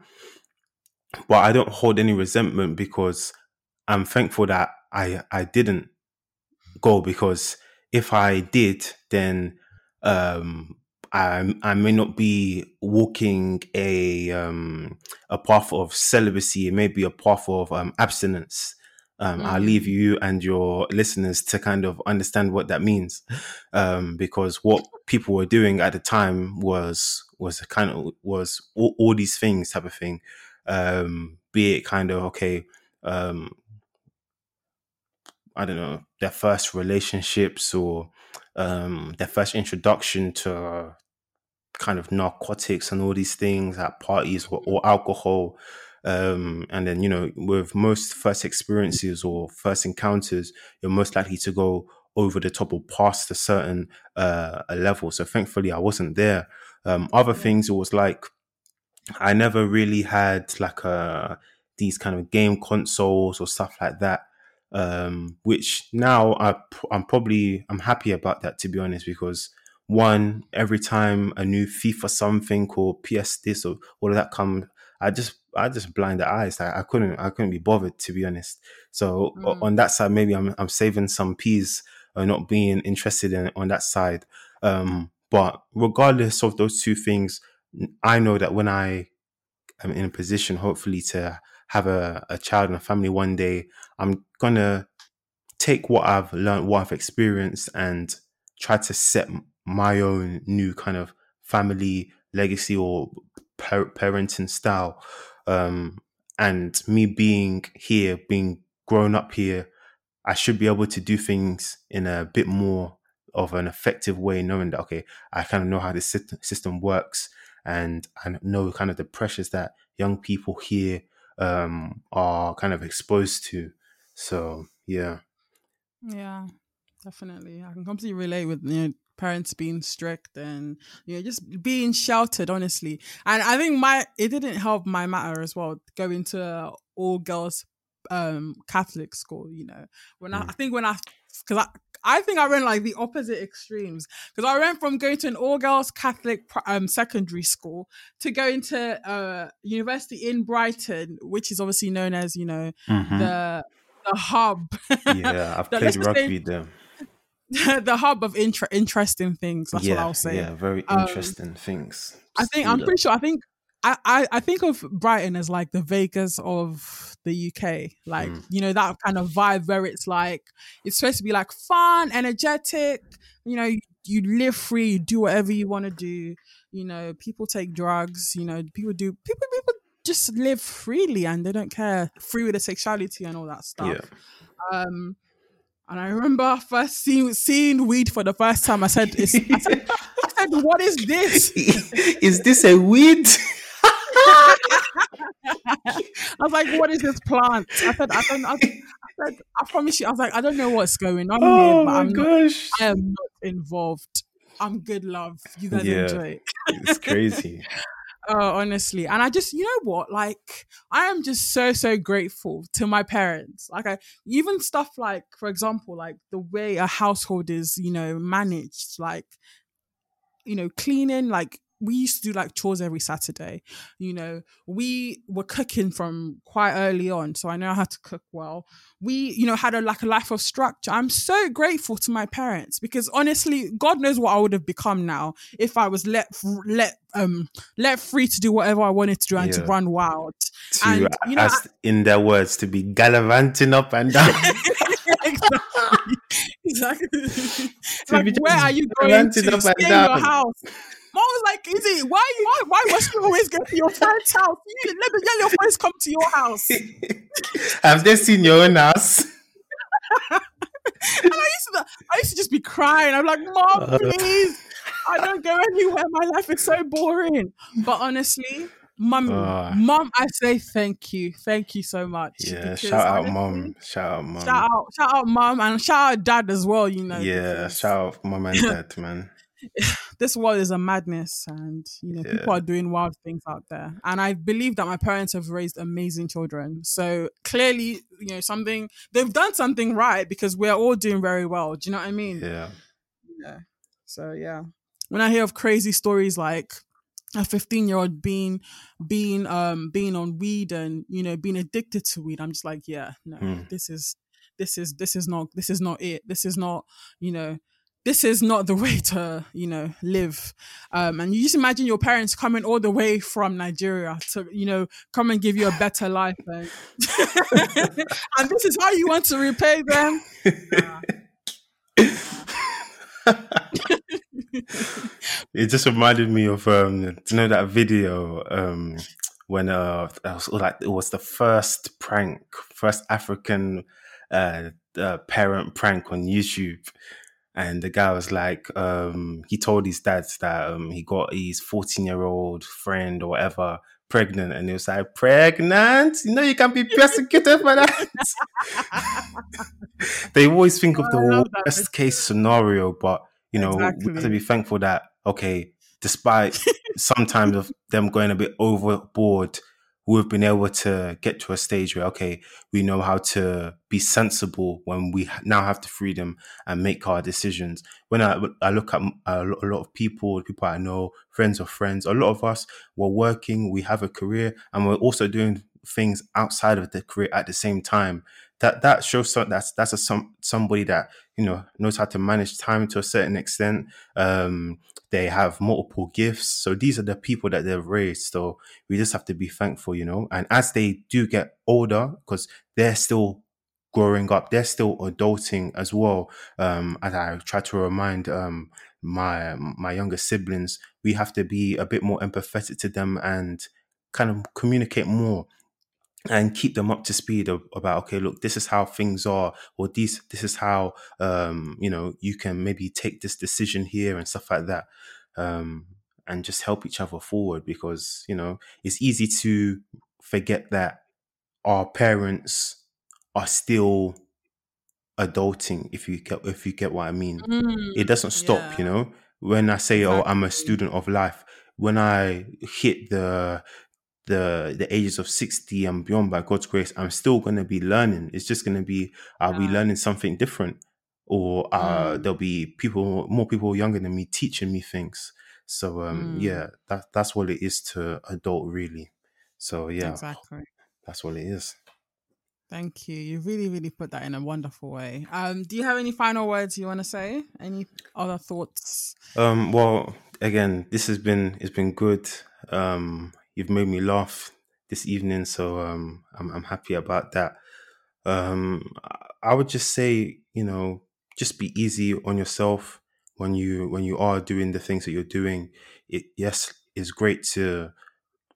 But I don't hold any resentment because I'm thankful that I I didn't go because if I did, then um, I I may not be walking a um, a path of celibacy, maybe a path of um, abstinence. Um, I'll Mm. leave you and your listeners to kind of understand what that means, um, because what people were doing at the time was was kind of was all, all these things type of thing, um, be it kind of okay, um, I don't know, their first relationships or um, their first introduction to kind of narcotics and all these things at parties or, or alcohol. Um, and then, you know, with most first experiences or first encounters, you're most likely to go over the top or past a certain uh, a level. So thankfully, I wasn't there. Um, other things, it was like I never really had like a these kind of game consoles or stuff like that. Um, which now I, I'm probably I'm happy about that to be honest because one every time a new FIFA something or PS this or all of that come, I just I just blind the eyes. I, I couldn't I couldn't be bothered to be honest. So Mm. on that side, maybe I'm I'm saving some peas or not being interested in on that side. Um, but regardless of those two things, I know that when I am in a position, hopefully, to have a, a child and a family one day, I'm gonna take what I've learned, what I've experienced, and try to set my own new kind of family legacy or par- parenting style. Um, and me being here, being grown up here, I should be able to do things in a bit more of an effective way, knowing that okay, I kind of know how the system works, and I know kind of the pressures that young people here um, are kind of exposed to. So yeah, Yeah, definitely. I can completely relate with you know parents being strict and you know just being shouted. Honestly, and I think my it didn't help my matter as well going to all girls um Catholic school. You know, when I, Mm. I think when I because I think I went like the opposite extremes because I went from going to an all girls Catholic um secondary school to going to uh university in Brighton, which is obviously known as you know Mhm. the the hub. yeah, I've the- played let's just say- rugby there. the hub of inter- interesting things. That's yeah, what I'll say. yeah, very Um, interesting things. I think I'm pretty sure. I think I, I I think of Brighton as like the Vegas of the UK. Like Mm. you know that kind of vibe where it's like it's supposed to be like fun, energetic. You know, you, you live free, you do whatever you want to do. You know, people take drugs. You know, people do people people just live freely and they don't care. Free with the sexuality and all that stuff. Yeah. Um, and I remember first seeing seeing weed for the first time. I said, I said, I said, what is this? Is this a weed? I was like, what is this plant? I said, I don't. I, said, I promise you. I was like, I don't know what's going on oh here, but my I'm not, gosh. I am not involved. I'm good, love. You guys Yeah. enjoy it. It's crazy. Oh, honestly. And I just, you know what? Like, I am just so, so grateful to my parents. Like, I even stuff like, for example, like the way a household is, you know, managed, like, you know, cleaning, like, we used to do like chores every Saturday. You know, we were cooking from quite early on, so I know how to cook well. We, you know, had a like a life of structure. I'm so grateful to my parents because honestly, God knows what I would have become now if I was let let um let free to do whatever I wanted to do and to run wild. To, And, you know, as in their words, to be gallivanting up and down. exactly. exactly. Like, where are you going to? Stay in your house. Mom was like, "Izzy, why, why, why must you always go to your friend's house? You, let, me, let your friends come to your house." Have they seen your own house? and I used to, I used to just be crying. I'm like, "Mom, Uh. please, I don't go anywhere. My life is so boring." But honestly, mum, Ah. mum, I say thank you, thank you so much. Yeah, shout out honestly, mom. Shout out mom. Shout out, shout out, mum, and shout out, dad as well. You know, yeah, shout out mom and dad, man. this world is a madness and you know people are doing wild things out there and i believe that my parents have raised amazing children so clearly you know something they've done something right because we're all doing very well do you know what i mean Yeah. yeah so yeah when i hear of crazy stories like a 15 year old being being um being on weed and you know being addicted to weed i'm just like yeah no Hmm. this is this is this is not this is not it this is not you know this is not the way to you know live um and you just imagine your parents coming all the way from nigeria to you know come and give you a better life and, and this is how you want to repay them Nah. it just reminded me of um you know that video um when uh it was like it was the first prank first african uh, uh parent prank on youtube. And the guy was like um he told his dad that um he got his 14 year old friend or whatever pregnant. And he was like pregnant? You know you can be persecuted for that? They always think of Oh, the worst case scenario but you know we have to be thankful that okay despite sometimes of them going a bit overboard we've been able to get to a stage where okay we know how to be sensible when we now have the freedom and make our decisions. When i, I look at a lo- a lot of people people i know friends of friends a lot of us we're working we have a career and we're also doing things outside of the career at the same time. That that shows some, that's that's a some somebody that you know knows how to manage time to a certain extent. Um they have multiple gifts. So these are the people that they've raised. So we just have to be thankful you know. And as they do get older because they're still growing up they're still adulting as well. Um as i try to remind um my my younger siblings we have to be a bit more empathetic to them and kind of communicate more and keep them up to speed of, about okay look this is how things are or these this is how um you know you can maybe take this decision here and stuff like that um and just help each other forward because you know it's easy to forget that our parents are still adulting if you get if you get what i mean. Mm, it doesn't stop you know? When i say oh i'm a student of life when i hit the the the ages of 60 and beyond by God's grace, I'm still gonna be learning. It's just gonna be I'll be learning something different. Or uh, Mm. there'll be people more people younger than me teaching me things. So um Mm. yeah, that that's what it is to adult really. So yeah, Exactly. that's what it is. Thank you. You really, really put that in a wonderful way. Um, do you have any final words you want to say? Any other thoughts? Um, well, again, this has been it's been good. Um, you've made me laugh this evening, so um, I'm I'm happy about that. Um, I- would just say, you know, just be easy on yourself when you when you are doing the things that you're doing. It yes, it's great to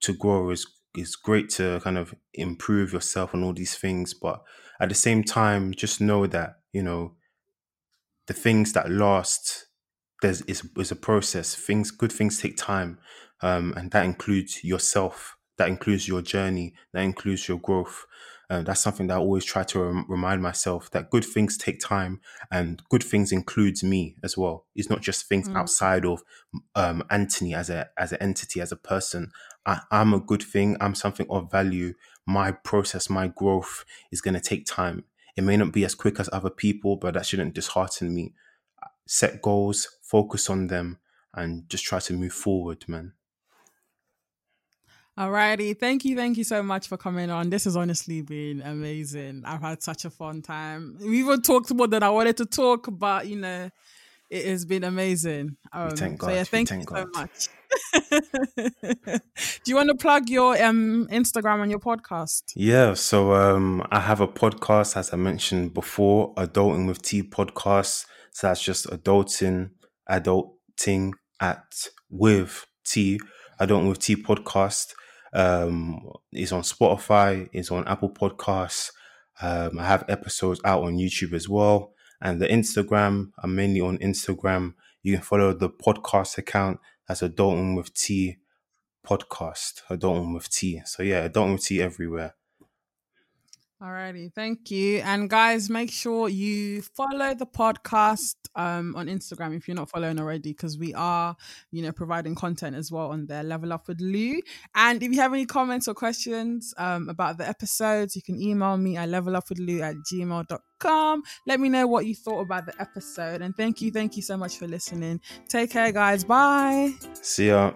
to grow. It's it's great to kind of improve yourself and all these things, but at the same time, just know that you know the things that last there's is is a process things good things take time um and that includes yourself that includes your journey that includes your growth um, that's something that i always try to rem- remind myself that good things take time and good things includes me as well it's not just things Mm. outside of um anthony as a as an entity as a person I, i'm a good thing i'm something of value my process my growth is going to take time it may not be as quick as other people, but that shouldn't dishearten me. Set goals, focus on them, and just try to move forward, man. Alrighty. Thank you. Thank you so much for coming on. This has honestly been amazing. I've had such a fun time. We even talked more than I wanted to talk, but you know, it has been amazing. Um, thank so yeah, thank thank you so much. Do you want to plug your um Instagram and your podcast? Yeah, so um, I have a podcast, as I mentioned before, Adulting with T podcast. So that's just adulting, adulting at with T, Adulting with T podcast. Um, it's on Spotify, it's on Apple Podcasts. Um, I have episodes out on YouTube as well. And the Instagram, I'm mainly on Instagram. You can follow the podcast account. That's Adulting with T podcast. Adulting with T. So yeah, Adulting with T everywhere. Alrighty, thank you. And guys, make sure you follow the podcast um, on Instagram if you're not following already, because we are, you know, providing content as well on there. Level up with Lou. And if you have any comments or questions um, about the episodes, you can email me at levelupwithlou at gmail.com. Let me know what you thought about the episode. And thank you, thank you so much for listening. Take care, guys. Bye. See ya.